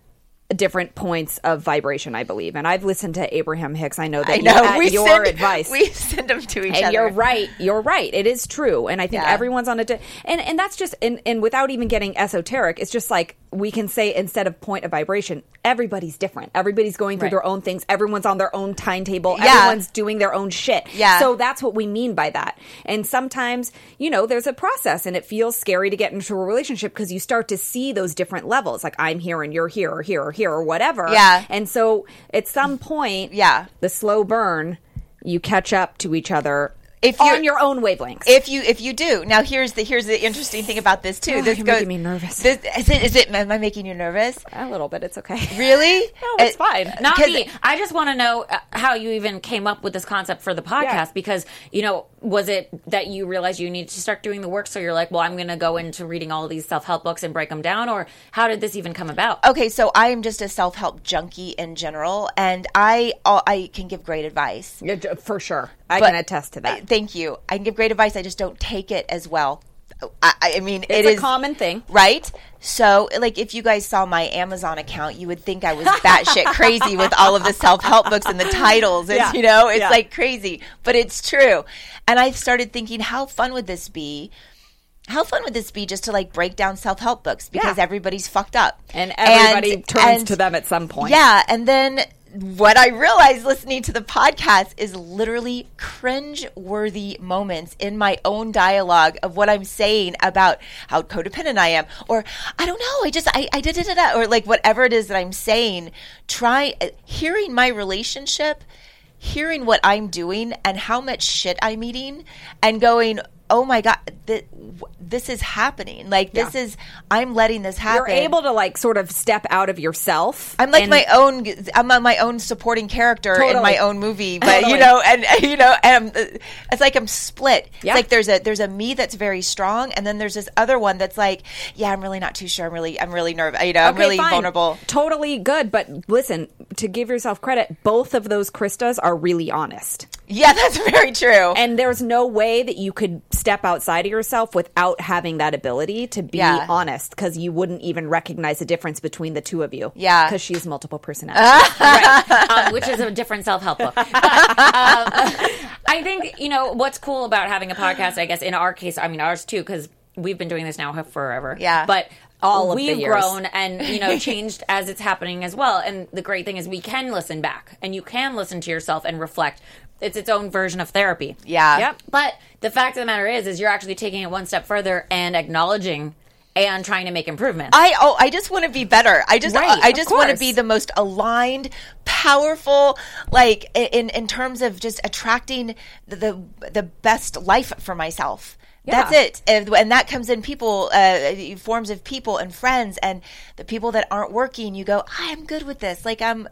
different points of vibration, I believe. And I've listened to Abraham Hicks. I know that
I know we
your
send,
advice.
We send them to each
and
other.
you're right. You're right. It is true. And I think
Yeah.
everyone's on a di- and and that's just and, and without even getting esoteric, it's just like we can say instead of point of vibration, everybody's different. Everybody's going through
Right.
their own things. Everyone's on their own timetable.
Yeah.
Everyone's doing their own shit.
Yeah.
So that's what we mean by that. And sometimes, you know, there's a process and it feels scary to get into a relationship because you start to see those different levels. Like I'm here and you're here or here or here or whatever.
Yeah.
And so at some point,
Yeah.
the slow burn, you catch up to each other
If you're-
on your own wavelengths.
if you if you do now here's the here's the interesting thing about this too
Oh,
this
you're
goes
making me nervous.
this, is it is it am i making you nervous
a little bit. It's okay.
really
No, it's
Uh,
fine.
Not
'Cause-
me. I just want to know uh, how you even came up with this concept for the podcast
Yeah.
because, you know, was it that you realized you needed to start doing the work? So you're like, well, I'm going to go into reading all these self help books and break them down? Or how did this even come about?
okay so i am just a self-help junkie in general and i uh, i can give great advice
Yeah, For sure. I
But-
can attest to that.
thank you i can give great advice i just don't take it as well i, I mean
It's
it
a
is
common thing.
right? So, like, if you guys saw my Amazon account, you would think I was batshit crazy with all of the self help books and the titles. It's,
Yeah.
you know, it's
Yeah.
like crazy, but it's true. And I started thinking, how fun would this be? How fun would this be just to like break down self help books because
Yeah.
everybody's fucked up
And everybody
And-
turns
and-
to them at some point.
Yeah, and then what I realized listening to the podcast is literally cringe worthy moments in my own dialogue of what I'm saying about how codependent I am. Or I don't know, I just, I, I did it, or like whatever it is that I'm saying. Try uh, hearing my relationship, hearing what I'm doing and how much shit I'm eating and going, oh my God, th- this is happening. Like, this
Yeah.
is, I'm letting this happen.
You're able to like sort of step out of yourself.
I'm like my own. I'm on my own supporting character in my own movie, but you know, and you know, and I'm, it's like I'm split.
Yeah.
It's like there's a there's a me that's very strong, and then there's this other one that's like, yeah, I'm really not too sure. I'm really I'm really nervous. You know, I'm really
fine.
vulnerable.
Totally good, but listen, to give yourself credit, both of those Kristas are really honest.
Yeah, that's very true.
And there's no way that you could step outside of yourself without having that ability to be
Yeah.
honest because you wouldn't even recognize the difference between the two of you.
Yeah.
Because she's multiple personalities.
right, um, which is a different self help book. But, um, I think you know what's cool about having a podcast. I guess in our case, I mean ours too, because we've been doing this now forever.
Yeah.
but
All of
we've
years.
grown and you know changed as it's happening as well. And the great thing is we can listen back, and you can listen to yourself and reflect. It's its own version of therapy.
Yeah.
Yep.
But the fact of the matter is, is you're actually taking it one step further and acknowledging and trying to make improvements.
I oh I just want to be better. I just
Right,
I just want to be the most aligned, powerful, like in in terms of just attracting the the, the best life for myself. That's it, and, that comes in people, uh, forms of people and friends, and the people that aren't working. You go, I'm good with this. Like I'm.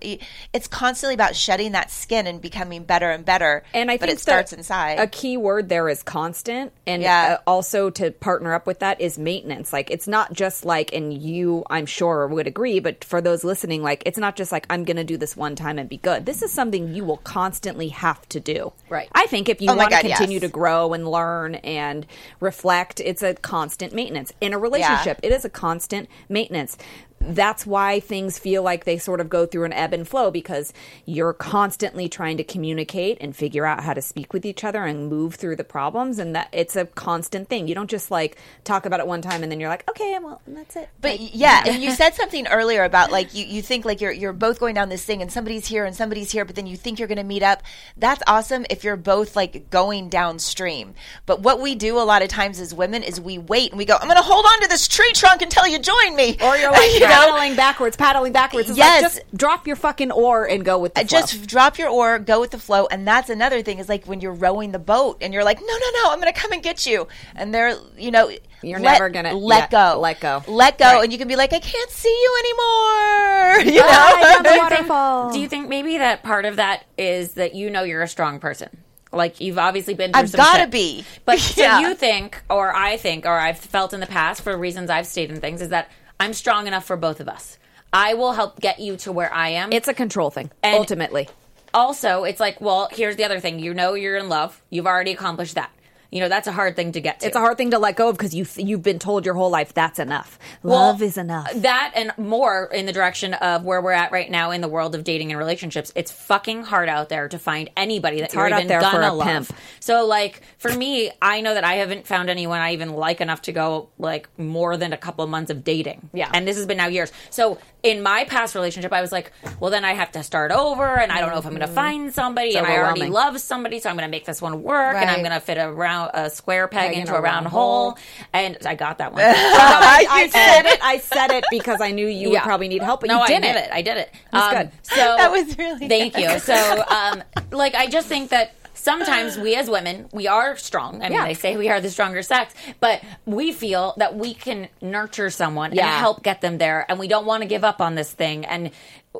It's constantly about shedding that skin and becoming better and better.
And I
but
think
it starts inside.
A key word there is constant, and
Yeah.
uh, also to partner up with that is maintenance. Like it's not just like, and you, I'm sure would agree, but for those listening, like it's not just like I'm going to do this one time and be good. This is something you will constantly have to do.
Right.
I think if you
Oh
want to continue
yes.
to grow and learn and reflect, it's a constant maintenance. In a relationship, it is a constant maintenance. That's why things feel like they sort of go through an ebb and flow because you're constantly trying to communicate and figure out how to speak with each other and move through the problems and that it's a constant thing. You don't just like talk about it one time and then you're like, "Okay, well, that's it."
But yeah, and you said something earlier about like you, you think like you're you're both going down this thing and somebody's here and somebody's here, but then you think you're going to meet up. That's awesome if you're both like going downstream. But what we do a lot of times as women is we wait and we go, I'm going to hold on to this tree trunk until you join me.
or you're like
know?
paddling backwards, paddling backwards. It's
Yes.
like, just drop your fucking oar and go with the flow.
just drop your oar, go with the flow, and that's another thing is like when you're rowing the boat and you're like, no, no, no, I'm going to come and get you, and they're, you know,
You're
let-
never gonna-
let
yeah,
go,
let go.
let go,
Right.
and you can be like, I can't see you anymore. You ah, know?
Bye, down the
Do you think-
waterfall.
Do you think maybe that part of that is that you know you're a strong person? Like you've obviously been through
I've
some
gotta be.
But so
Yeah.
you think, or I think, or I've felt in the past for reasons I've stated in things, is that I'm strong enough for both of us. I will help get you to where I am.
it's a control thing
And-
ultimately.
also, it's like, well, here's the other thing. You know you're in love. You've already accomplished that. You know, that's a hard thing to get to.
It's a hard thing to let go of because you you've been told your whole life that's enough. Love is enough.
That and more in the direction of where we're at right now in the world of dating and relationships. It's fucking hard out there to find anybody that you're
hard out
even gonna
a
love.
pimp.
So like for me, I know that I haven't found anyone I even like enough to go like more than a couple of months of dating.
Yeah.
And this has been now years. So in my past relationship, I was like, well, then I have to start over, and I don't know if I'm going to mm-hmm. find somebody, and I already love somebody, so I'm going to make this one work, and I'm going to fit a round a square peg,
in
into
a
round hole.
hole.
And I got that one.
I, I said
did.
it. I said it because I knew you would probably need help, but
no,
you didn't.
I did it. I did it.
That's
Um,
good.
So
That was really
thank
good.
you. So, um, like, I just think that sometimes we as women we are strong. I mean,
Yeah.
they say we are the stronger sex, but we feel that we can nurture someone and help get them there, and we don't want to give up on this thing. And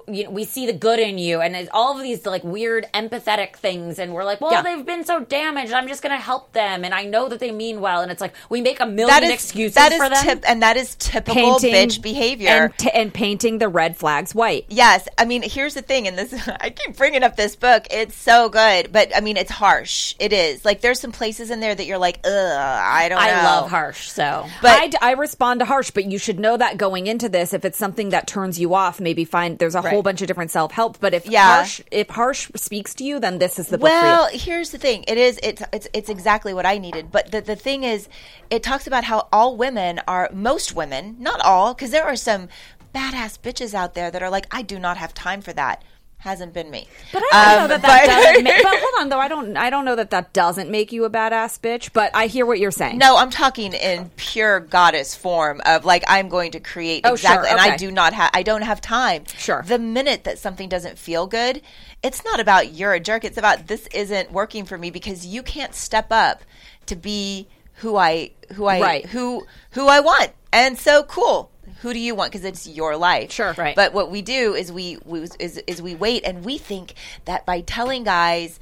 you know, we see the good in you, and it's all of these like weird empathetic things, and we're like, well,
Yeah.
they've been so damaged. I'm just going to help them, and I know that they mean well. And it's like we make a million
That is
excuses
that is
for them.
tip, and that is typical bitch behavior.
and, t- and painting the red flags white.
Yes, I mean, here's the thing, and this I keep bringing up this book. It's so good, but I mean, it's harsh. It is like there's some places in there that you're like, ugh, I don't.
I
know.
love harsh, so
But-
I respond to harsh, but you should know that going into this, if it's something that turns you off, maybe find there's a whole bunch of different self help. But if
Yeah.
harsh, if harsh speaks to you, then this is the book
Well,
for you.
here's the thing. It is. It's. It's. It's exactly what I needed. But the the thing is, it talks about how all women are. Most women, not all, because there are some badass bitches out there that are like, I do not have time for that. Hasn't been me.
But I don't
Um,
know that that
but-
doesn't. Make, but hold on, though, I don't. I don't know that that doesn't make you a badass bitch. But I hear what you're saying.
No, I'm talking in pure goddess form of like I'm going to create
Oh, sure,
exactly, and I do not have I don't have time.
Sure.
The minute that something doesn't feel good, it's not about you're a jerk. It's about this isn't working for me because you can't step up to be who I who I
Right.
who who I want. And so cool. Who do you want? Because it's your life.
Sure.
Right.
But what we do is we, we is is we wait and we think that by telling guys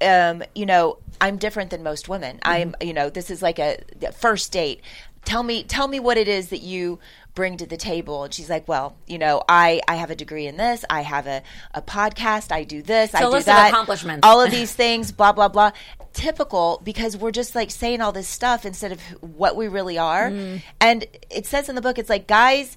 um, you know, I'm different than most women. I'm, you know, this is like a first date. Tell me, tell me what it is that you bring to the table. And she's like, well, you know, I, I have a degree in this. I have a, a podcast. I do this. I do that.
accomplishments.
All of these things, blah, blah, blah. Typical because we're just like saying all this stuff instead of what we really are. Mm. And it says in the book, it's like, guys,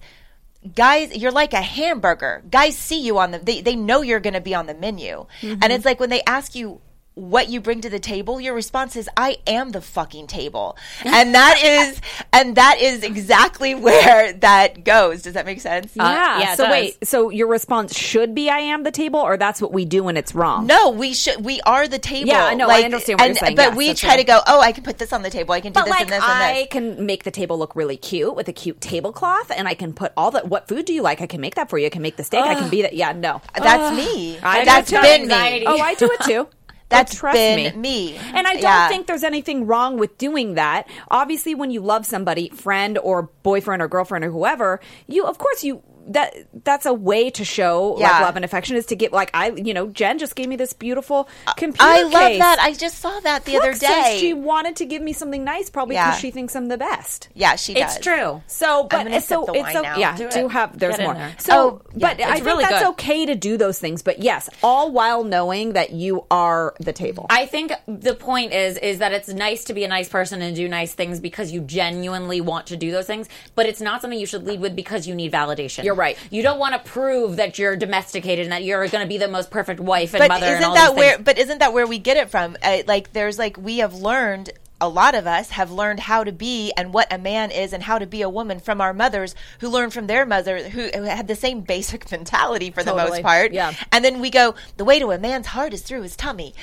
guys you're like a hamburger. Guys see you on the they, they know you're going to be on the menu. Mm-hmm. And it's like when they ask you what you bring to the table your response is i am the fucking table and that is and that is exactly where that goes does that make sense
uh,
Yeah. yeah,
so
does.
wait. So your response should be, "I am the table," or that's what we do when it's wrong.
no, we should. We are the table.
Yeah, I know, I understand what you're saying.
But
Yes,
we try
right.
to go. Oh, I can put this on the table. I can do
But
this
like
and this
I
and this.
can make the table look really cute with a cute tablecloth, and I can put all the what food do you like? I can make that for you. I can make the steak. I can be that. Yeah, no,
That's me.
I
That's
do too.
been
Anxiety.
me.
Oh, I do it too.
That's
trust
been
me.
me.
And I don't
Yeah.
think there's anything wrong with doing that. Obviously, when you love somebody, friend or boyfriend or girlfriend or whoever, you of course you that that's a way to show like love and affection is to get like I you know Jen just gave me this beautiful computer.
I love that. I just saw that the other
Brooke says
day.
she wanted to give me something nice, probably
Yeah.
because she thinks I'm the best.
yeah, she does.
it's true.
So, but
gonna
it's so
the
it's
wine
so
now.
yeah.
Do
Do,
it.
have there's
Get
more.
there.
So,
Oh,
but I
it's
think
really
that's
good.
okay to do those things. But yes, all while knowing that you are the table.
I think the point is is that it's nice to be a nice person and do nice things because you genuinely want to do those things, but it's not something you should lead with because you need validation.
You're right.
You don't want to prove that you're domesticated and that you're going to be the most perfect wife and
but
mother and
isn't
all
that where? But isn't that where we get it from? Uh, like, there's like we have learned. A lot of us have learned how to be and what a man is and how to be a woman from our mothers who learned from their mother who who had the same basic mentality for the most part.
Yeah.
And then we go, the way to a man's heart is through his tummy.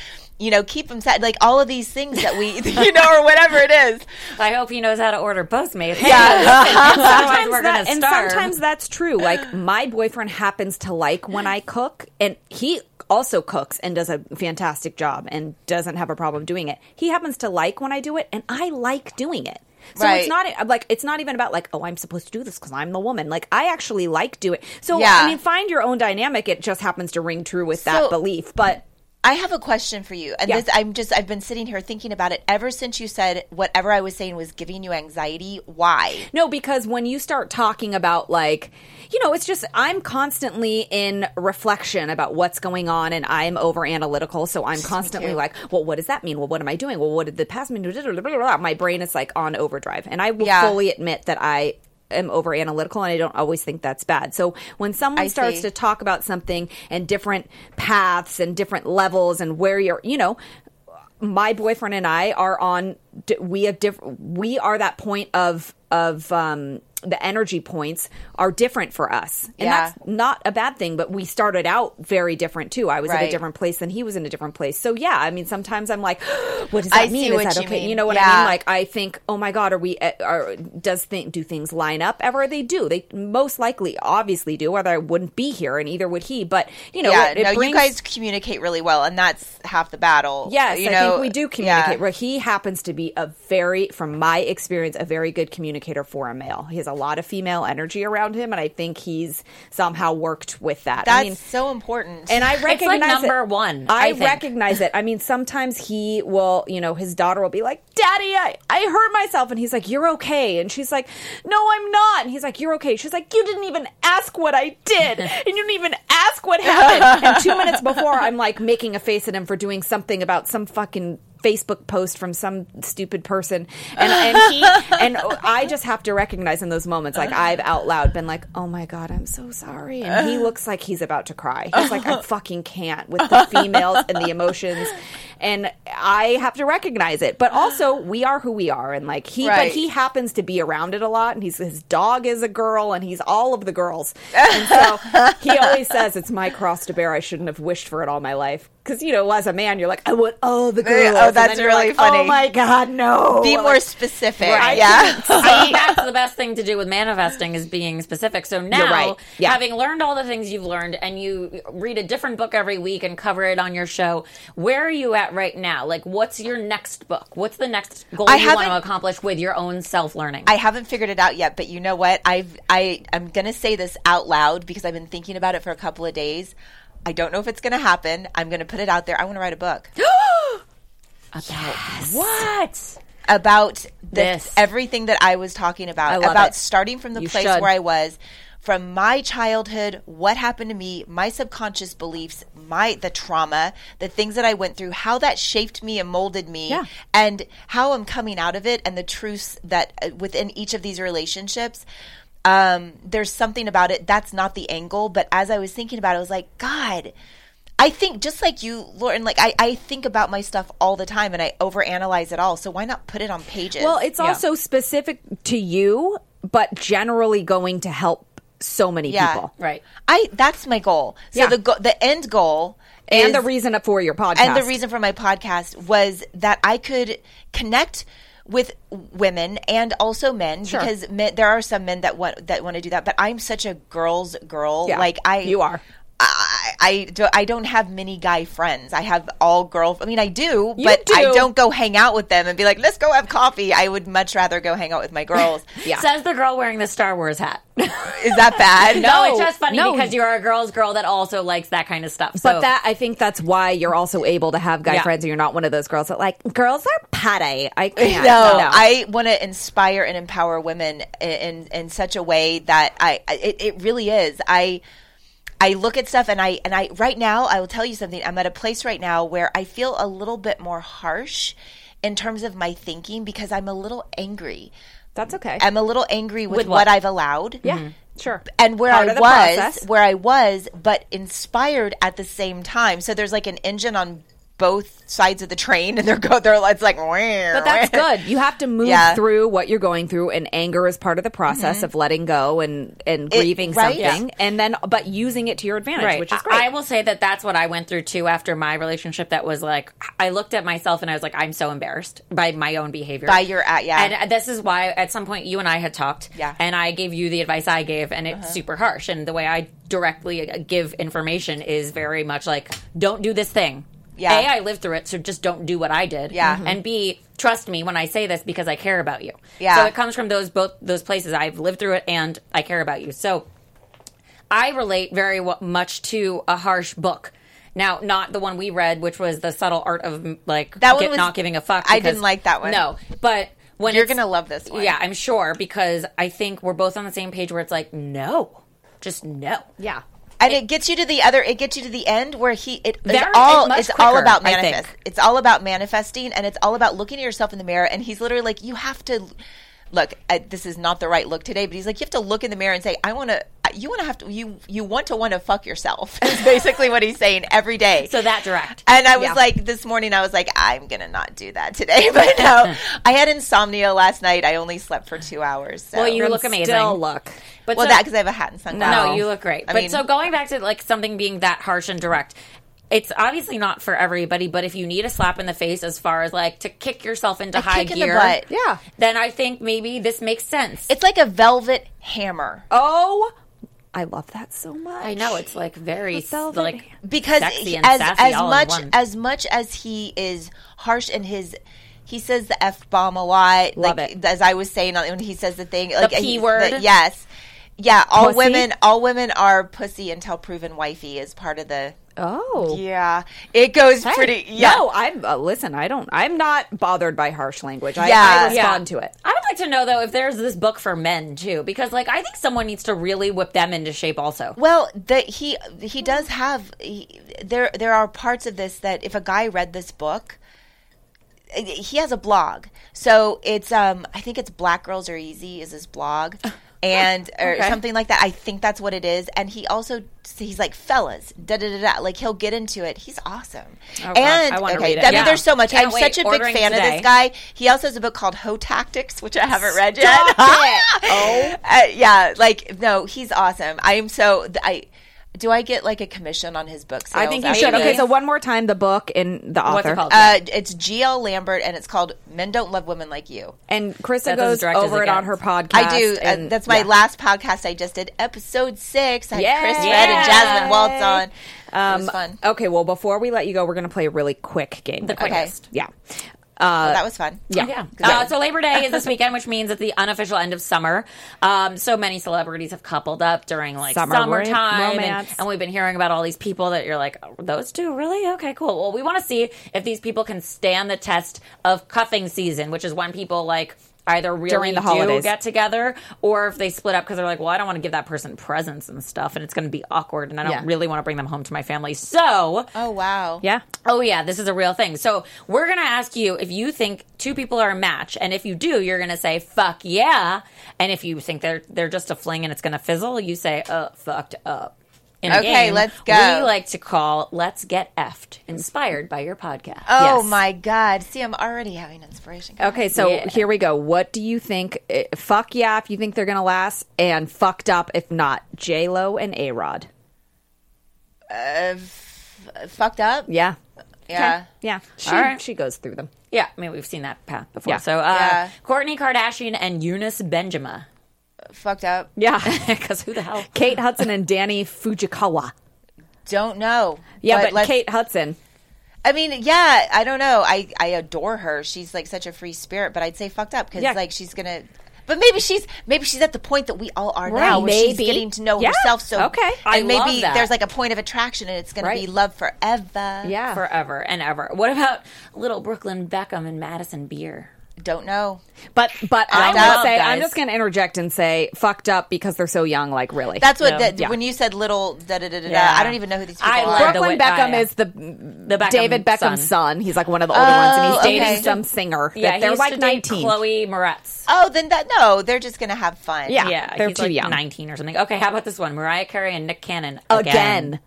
You know, keep him sad. Like all of these things that we, you know, or whatever it is.
I hope he knows how to order Postmates. Hey,
Yeah.
listen, otherwise
sometimes
we're
that,
going to
and
starve.
sometimes that's true. Like my boyfriend happens to like when I cook, and he also cooks and does a fantastic job and doesn't have a problem doing it. He happens to like when I do it, and I like doing it. So
Right.
it's not like it's not even about like oh I'm supposed to do this because I'm the woman. Like I actually like doing. It. So
Yeah.
I mean, find your own dynamic. It just happens to ring true with that
So-
belief, but.
I have a question for you. And
Yeah.
this I'm just I've been sitting here thinking about it ever since you said whatever I was saying was giving you anxiety. Why?
No, because when you start talking about like, you know, it's just I'm constantly in reflection about what's going on, and I'm over analytical. So I'm constantly like, well, what does that mean? Well, what am I doing? Well, what did the past mean? My brain is like on overdrive, and I will
Yeah.
fully admit that I am over analytical and I don't always think that's bad. So when someone
I
starts
see.
to talk about something and different paths and different levels and where you're, you know, my boyfriend and I are on. We have different. We are that point of of um, the energy points are different for us, and
Yeah.
that's not a bad thing. But we started out very different too. I was at a different place than he was in a different place. So yeah, I mean, sometimes I'm like, what does that
I
mean? Is that
you
okay?
mean.
You know what I mean? Like I think, oh my god, are we? uh, Are does th- do things line up ever? They do. They most likely, obviously, do. Other I wouldn't be here, and either would he. But you know,
yeah,
it, it
no,
brings-
you guys communicate really well, and that's half the battle.
Yes,
you
I
know,
think we do communicate.
yeah.
Well, he happens to be a very, from my experience, a very good communicator for a male. He has a lot of female energy around him, and I think he's somehow worked with that.
That's
I mean,
so important.
and I
like
recognize
number
it.
one,
I,
I
recognize it. I mean, sometimes he will, you know, his daughter will be like, "Daddy, I, I hurt myself," and he's like, "You're okay," and she's like, "No, I'm not," and he's like, "You're okay." She's like, "You didn't even ask what I did, and you didn't even ask what happened." and two minutes before, I'm like making a face at him for doing something about some fucking. Facebook post from some stupid person, and and he and I just have to recognize in those moments, like I've out loud been like, "Oh my god, I'm so sorry," and he looks like he's about to cry. He's like, "I fucking can't with the females and the emotions," and I have to recognize it. But also, we are who we are, and like he,
Right.
but he happens to be around it a lot, and he's his dog is a girl, and he's all of the girls, and so he always says, "It's my cross to bear. I shouldn't have wished for it all my life." Because you know, as a man, you're like, "I want all the
oh,
girls." oh,
that's
you're
really
like, oh
funny.
Oh my god, no!
Be
Like,
more specific.
Right.
Yeah.
I think that's the best thing to do with manifesting is being specific. So now,
right. Yeah.
having learned all the things you've learned, and you read a different book every week and cover it on your show, where are you at right now? Like, what's your next book? What's the next goal
I
you want to accomplish with your own self learning?
I haven't figured it out yet, but you know what? I've I I'm gonna say this out loud because I've been thinking about it for a couple of days. I don't know if it's gonna happen. I'm gonna put it out there. I want to write a book
About what?
about the,
This.
everything that I was talking about. About
it.
starting from the
You
place
should.
where I was, from my childhood, what happened to me, my subconscious beliefs, my the trauma, the things that I went through, how that shaped me and molded me,
Yeah.
and how I'm coming out of it, and the truths that uh, within each of these relationships. Um, there's something about it that's not the angle, but as I was thinking about it, I was like, God, I think just like you, Lauren, like I, I think about my stuff all the time and I overanalyze it all. So why not put it on pages?
Well, it's
Yeah.
also specific to you, but generally going to help so many
Yeah.
people.
Right.
I that's my goal. So
Yeah.
the go- the end goal
And
is-
the reason for your podcast.
and the reason for my podcast was that I could connect with women and also men
Sure.
because men, there are some men that want that want to do that but I'm such a girl's girl
Yeah,
like I
you are.
I, I, do, I don't have many guy friends. I have all girl. I mean, I do,
You
but I
do.
don't go hang out with them and be like, "Let's go have coffee." I would much rather go hang out with my girls.
Yeah.
Says the girl wearing the Star Wars hat.
Is that bad?
No, it's just funny
no.
because you're a girl's girl that also likes that kind of stuff. So
But that I think that's why you're also able to have guy
Yeah.
friends, and you're not one of those girls that like girls are putty. I can't.
no, I want to inspire and empower women in, in in such a way that I it, it really is. I I look at stuff and I and I right now I will tell you something. I'm at a place right now where I feel a little bit more harsh in terms of my thinking because I'm a little angry.
that's okay.
I'm a little angry with,
With
what?
what?
I've allowed.
yeah, mm-hmm. sure.
And where
Part
I was,
process.
where I was, but inspired at the same time. So there's like an engine on both sides of the train, and they're go. They're it's like,
But that's good. You have to move
Yeah. Mm-hmm.
through what you're going through, and anger is part of the process of letting go and and
It-
grieving
right?
something, and then but using it to your advantage, which is great.
I will say that that's what I went through too after my relationship. That was like I looked at myself and I was like, I'm so embarrassed by my own behavior.
By your- uh, yeah.
And uh, this is why at some point you and I had talked.
Yeah.
And I gave you the advice I gave, and it's super harsh. And the way I directly uh, give information is very much like, don't do this thing.
Yeah.
A, I lived through it, so just don't do what I did.
Yeah. Mhm.
And B, trust me when I say this because I care about you.
Yeah.
So it comes from those both those places. I've lived through it, and I care about you. So I relate very much to a harsh book. Now, not the one we read, which was the subtle art of like
That one
get-
was-
not giving a fuck.
I didn't like that one.
No, but when
You're gonna love this one.
Yeah, I'm sure because I think we're both on the same page where it's like no, just no.
Yeah.
And it gets you to the other. It gets you to the end where he. It, it's
Very-
all.
much
It's all about manifest. It's all about manifesting, and it's all about looking at yourself in the mirror. And he's literally like, you have to. Look, I, this is not the right look today, but he's like, you have to look in the mirror and say, I want to. You want to have to. You you want to want to fuck yourself. Is basically what he's saying every day.
So that direct.
And I was
Yeah.
like, this morning, I was like, I'm gonna not do that today. But no, I had insomnia last night. I only slept for two hours. So.
Well, you
And
look amazing.
Still look.
But
well,
so-
that because I have a hat and sunglasses.
No, you look great.
I
but
mean-
so going back to like something being that harsh and direct, it's obviously not for everybody. But if you need a slap in the face as far as like to kick yourself into
A
high
kick in the
gear,
butt.
Yeah.
then I think maybe this makes sense.
It's like a velvet hammer.
Oh, I love that so much.
I know it's like very
The velvet
like
because
sexy and
as
sassy
as
all in
much
one.
as much as he is harsh in his he says the f bomb a lot
Love
like
it.
as i was saying uh, when he says the thing like uh,
P
he-
word?
the- yes yeah all
Pussy?
women all women are pussy until proven wifey is part of the
Oh.
yeah it goes
Hey.
pretty yeah
No, I'm uh, listen. I don't. I'm not bothered by harsh language. I,
Yeah.
I respond
Yeah.
to it.
I would like to know though if there's this book for men too, because like I think someone needs to really whip them into shape also.
Well, the, he he does have he, there. There are parts of this that if a guy read this book, he has a blog. So it's um I think it's Black Girls Are Easy is his blog. And or
Okay.
something like that. I think that's what it is. And he also he's like fellas, da da da da. Like he'll get into it. He's awesome.
Oh,
and
I
okay,
read it.
I mean,
Yeah.
there's so much.
Can't
I'm
wait.
such a big
Ordering
fan of this guy. He also has a book called Ho Tactics, which I haven't read yet.
Oh.
Uh, yeah, like no, he's awesome. I am so I. Do I get like a commission on his book sales?
I think you should.
this?
Okay, so one more time, the book and the author.
What's it called?
Uh, it's G.L. Lambert, and it's called "Men Don't Love Women Like You."
And Krista
That's
goes over
it
it on her podcast.
I do. Uh, that's my
yeah.
last podcast I just did, episode six. I had Chris
Yay!
Red and Jasmine Waltz on. it was
Um,
fun.
Okay, well, before we let you go, we're going to play a really quick game.
The quickest.
Yeah.
Oh, that was fun.
Yeah.
Yeah. Uh, so Labor Day is this weekend, which means it's the unofficial end of summer. Um, so many celebrities have coupled up during like
Summer
summertime, and, and we've been hearing about all these people that you're like, oh, those two, really? Okay, cool. Well, we want to see if these people can stand the test of cuffing season, which is when people like either really
During the
do
holidays.
get together or if they split up because they're like, well, I don't want to give that person presents and stuff, and it's going to be awkward, and I don't
Yeah.
really want to bring them home to my family. So.
Oh wow.
Yeah.
Oh yeah, this is a real thing. So we're gonna ask you if you think two people are a match, and if you do, you're gonna say "fuck yeah," and if you think they're they're just a fling and it's gonna fizzle, you say "uh fucked up." In a
Okay,
game
let's go.
We like to call "Let's Get F'd," inspired by your podcast.
Oh
Yes.
my God! See, I'm already having inspiration.
Okay, so
Yeah.
here we go. What do you think? eh, Fuck yeah, if you think they're going to last, and fucked up if not. J Lo and A Rod.
Uh, f- fucked up.
Yeah.
Yeah.
Yeah. She,
All right.
she goes through them.
Yeah, I mean we've seen that path before.
Yeah.
So uh,
Yeah.
Kourtney Kardashian and Younes Bendjima.
Fucked up.
Yeah.
Because who the hell?
Kate Hudson and Danny Fujikawa.
Don't know.
Yeah, but,
let's-
Kate Hudson.
I mean, yeah, I don't know. I I adore her. She's like such a free spirit, but I'd say fucked up because
Yeah.
like she's gonna. But maybe she's maybe she's at the point that we all are
Right,
now, where she's
maybe.
getting to know
Yeah,
herself. So
okay.
I
and maybe
love that.
there's like a point of attraction, and it's gonna be love forever.
Yeah.
Forever and ever. What about little Brooklyn Beckham and Madison Beer?
Don't know.
But but I
Fucked
will
up,
say I'm just going to interject and say fucked up because they're so young. Like really,
That's what
No.
that,
Yeah.
when you said little da da da da.
Yeah.
I don't even know who these people
I
are.
love the
Brooklyn Beckham
oh, yeah.
is the
The Beckham
David Beckham's
son.
son. He's like one of the older ones, and he's
Oh,
dating
okay.
some singer.
Yeah,
that
he
they're
used
like
to
19.
Chloe Moretz.
oh, then that no, they're just gonna have fun.
Yeah.
Yeah,
they're
he's
too
like
young.
19 or something. Okay, how about this one? Mariah Carey and Nick Cannon
Again.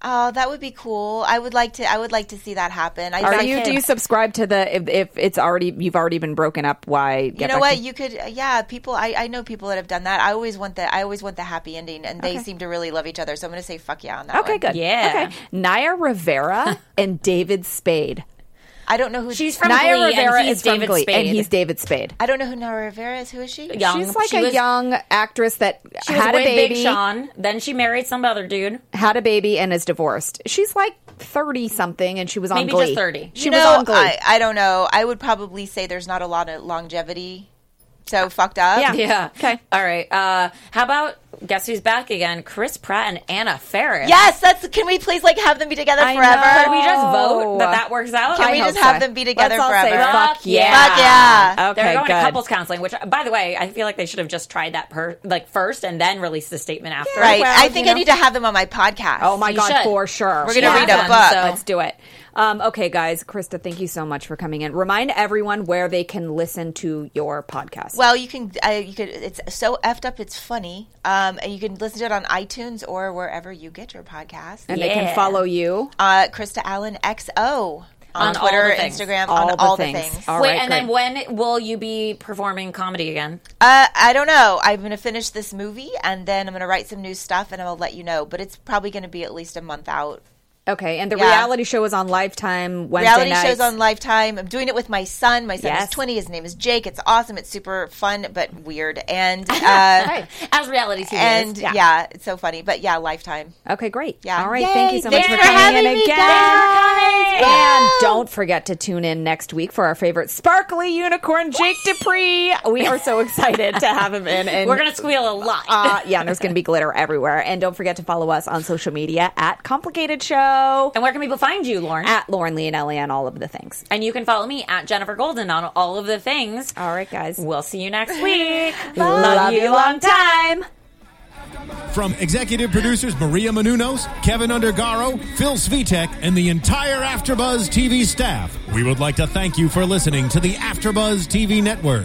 Oh, that would be cool. I would like to. I would like to see that happen. I
Are
think-
you? Do you subscribe to the if, if it's already you've already been broken up? Why? Get
you know what
to-
you could yeah people I, I know people that have done that i always want the i always want the happy ending and they
Okay.
seem to really love each other so i'm gonna say fuck yeah on that
okay,
one.
good.
Yeah.
Okay. Naya Rivera and David Spade.
I don't know who
She's from
Naya
Glee,
Rivera
and he's
is from
David
Glee,
Spade.
and he's David Spade.
i don't know who Naya rivera is who is she
young.
She's like
She
a
was-
young actress that
She was
had a baby,
Big Sean. Then she married some other dude.
had a baby, and is divorced. She's like thirty something, and she was on
Maybe
Glee.
just 30.
She
you
was
know
on Glee.
I, I don't know i would probably say there's not a lot of longevity so fucked up.
Yeah.
Yeah.
Okay.
All right. Uh, how about guess who's back again? Chris Pratt and Anna Faris.
Yes, that's. Can we please like have them be together
I
forever?
know.
Can we just vote that that works out?
Can
I
we
hope
just have them be together
Let's all say
forever?
fuck
Fuck
yeah.
yeah.
Fuck yeah.
Okay,
They're going
good.
to couples counseling, which, by the way, I feel like they should have just tried that per like first and then released the statement after.
Right.
Well,
I think
you
I
know.
need to have them on my podcast.
Oh my
You
god,
should.
for sure.
We're gonna
Yeah.
read a book.
So-
Let's do it. Um, okay, guys, Krista, thank you so much for coming in. Remind everyone where they can listen to your podcast.
Well, you can. Uh, you could. It's so effed up. It's funny. Um, and you can listen to it on iTunes or wherever you get your podcast.
and they can follow you.
Uh, Krista Allen XO on,
On all
Twitter,
the.
Instagram,
All
on
the
all
things.
the things.
All
Wait,
right,
and then when will you be performing comedy again?
Uh, I don't know. I'm going to finish this movie and then I'm going to write some new stuff and I'll let you know. But it's probably going to be at least a month out.
Okay, and the
Yeah.
reality show is on Lifetime Wednesday
Reality
nights.
shows on Lifetime. I'm doing it with my son. My son
Yes.
is 20. His name is Jake. It's awesome. It's super fun but weird. And uh,
As reality TV
and
is.
yeah. it's so funny. But yeah, Lifetime.
Okay, great.
Yeah.
All right,
Yay.
thank you so much for
for
coming in
me,
again.
guys.
And don't forget to tune in next week for our favorite sparkly unicorn, Jake Dupree. We are so excited to have him in. And
We're going to squeal a lot.
uh, yeah, and there's going to be glitter everywhere. And don't forget to follow us on social media at Complicated Show,
and where can people find you, Lauren?
at Lauren Leonelli, and all of the things.
and you can follow me at Jennifer Golden on all of the things.
All right, guys.
We'll see you next week.
Love you long time.
From executive producers Maria Menounos, Kevin Undergaro, Phil Svitek, and the entire Afterbuzz TV staff, we would like to thank you for listening to the Afterbuzz TV network.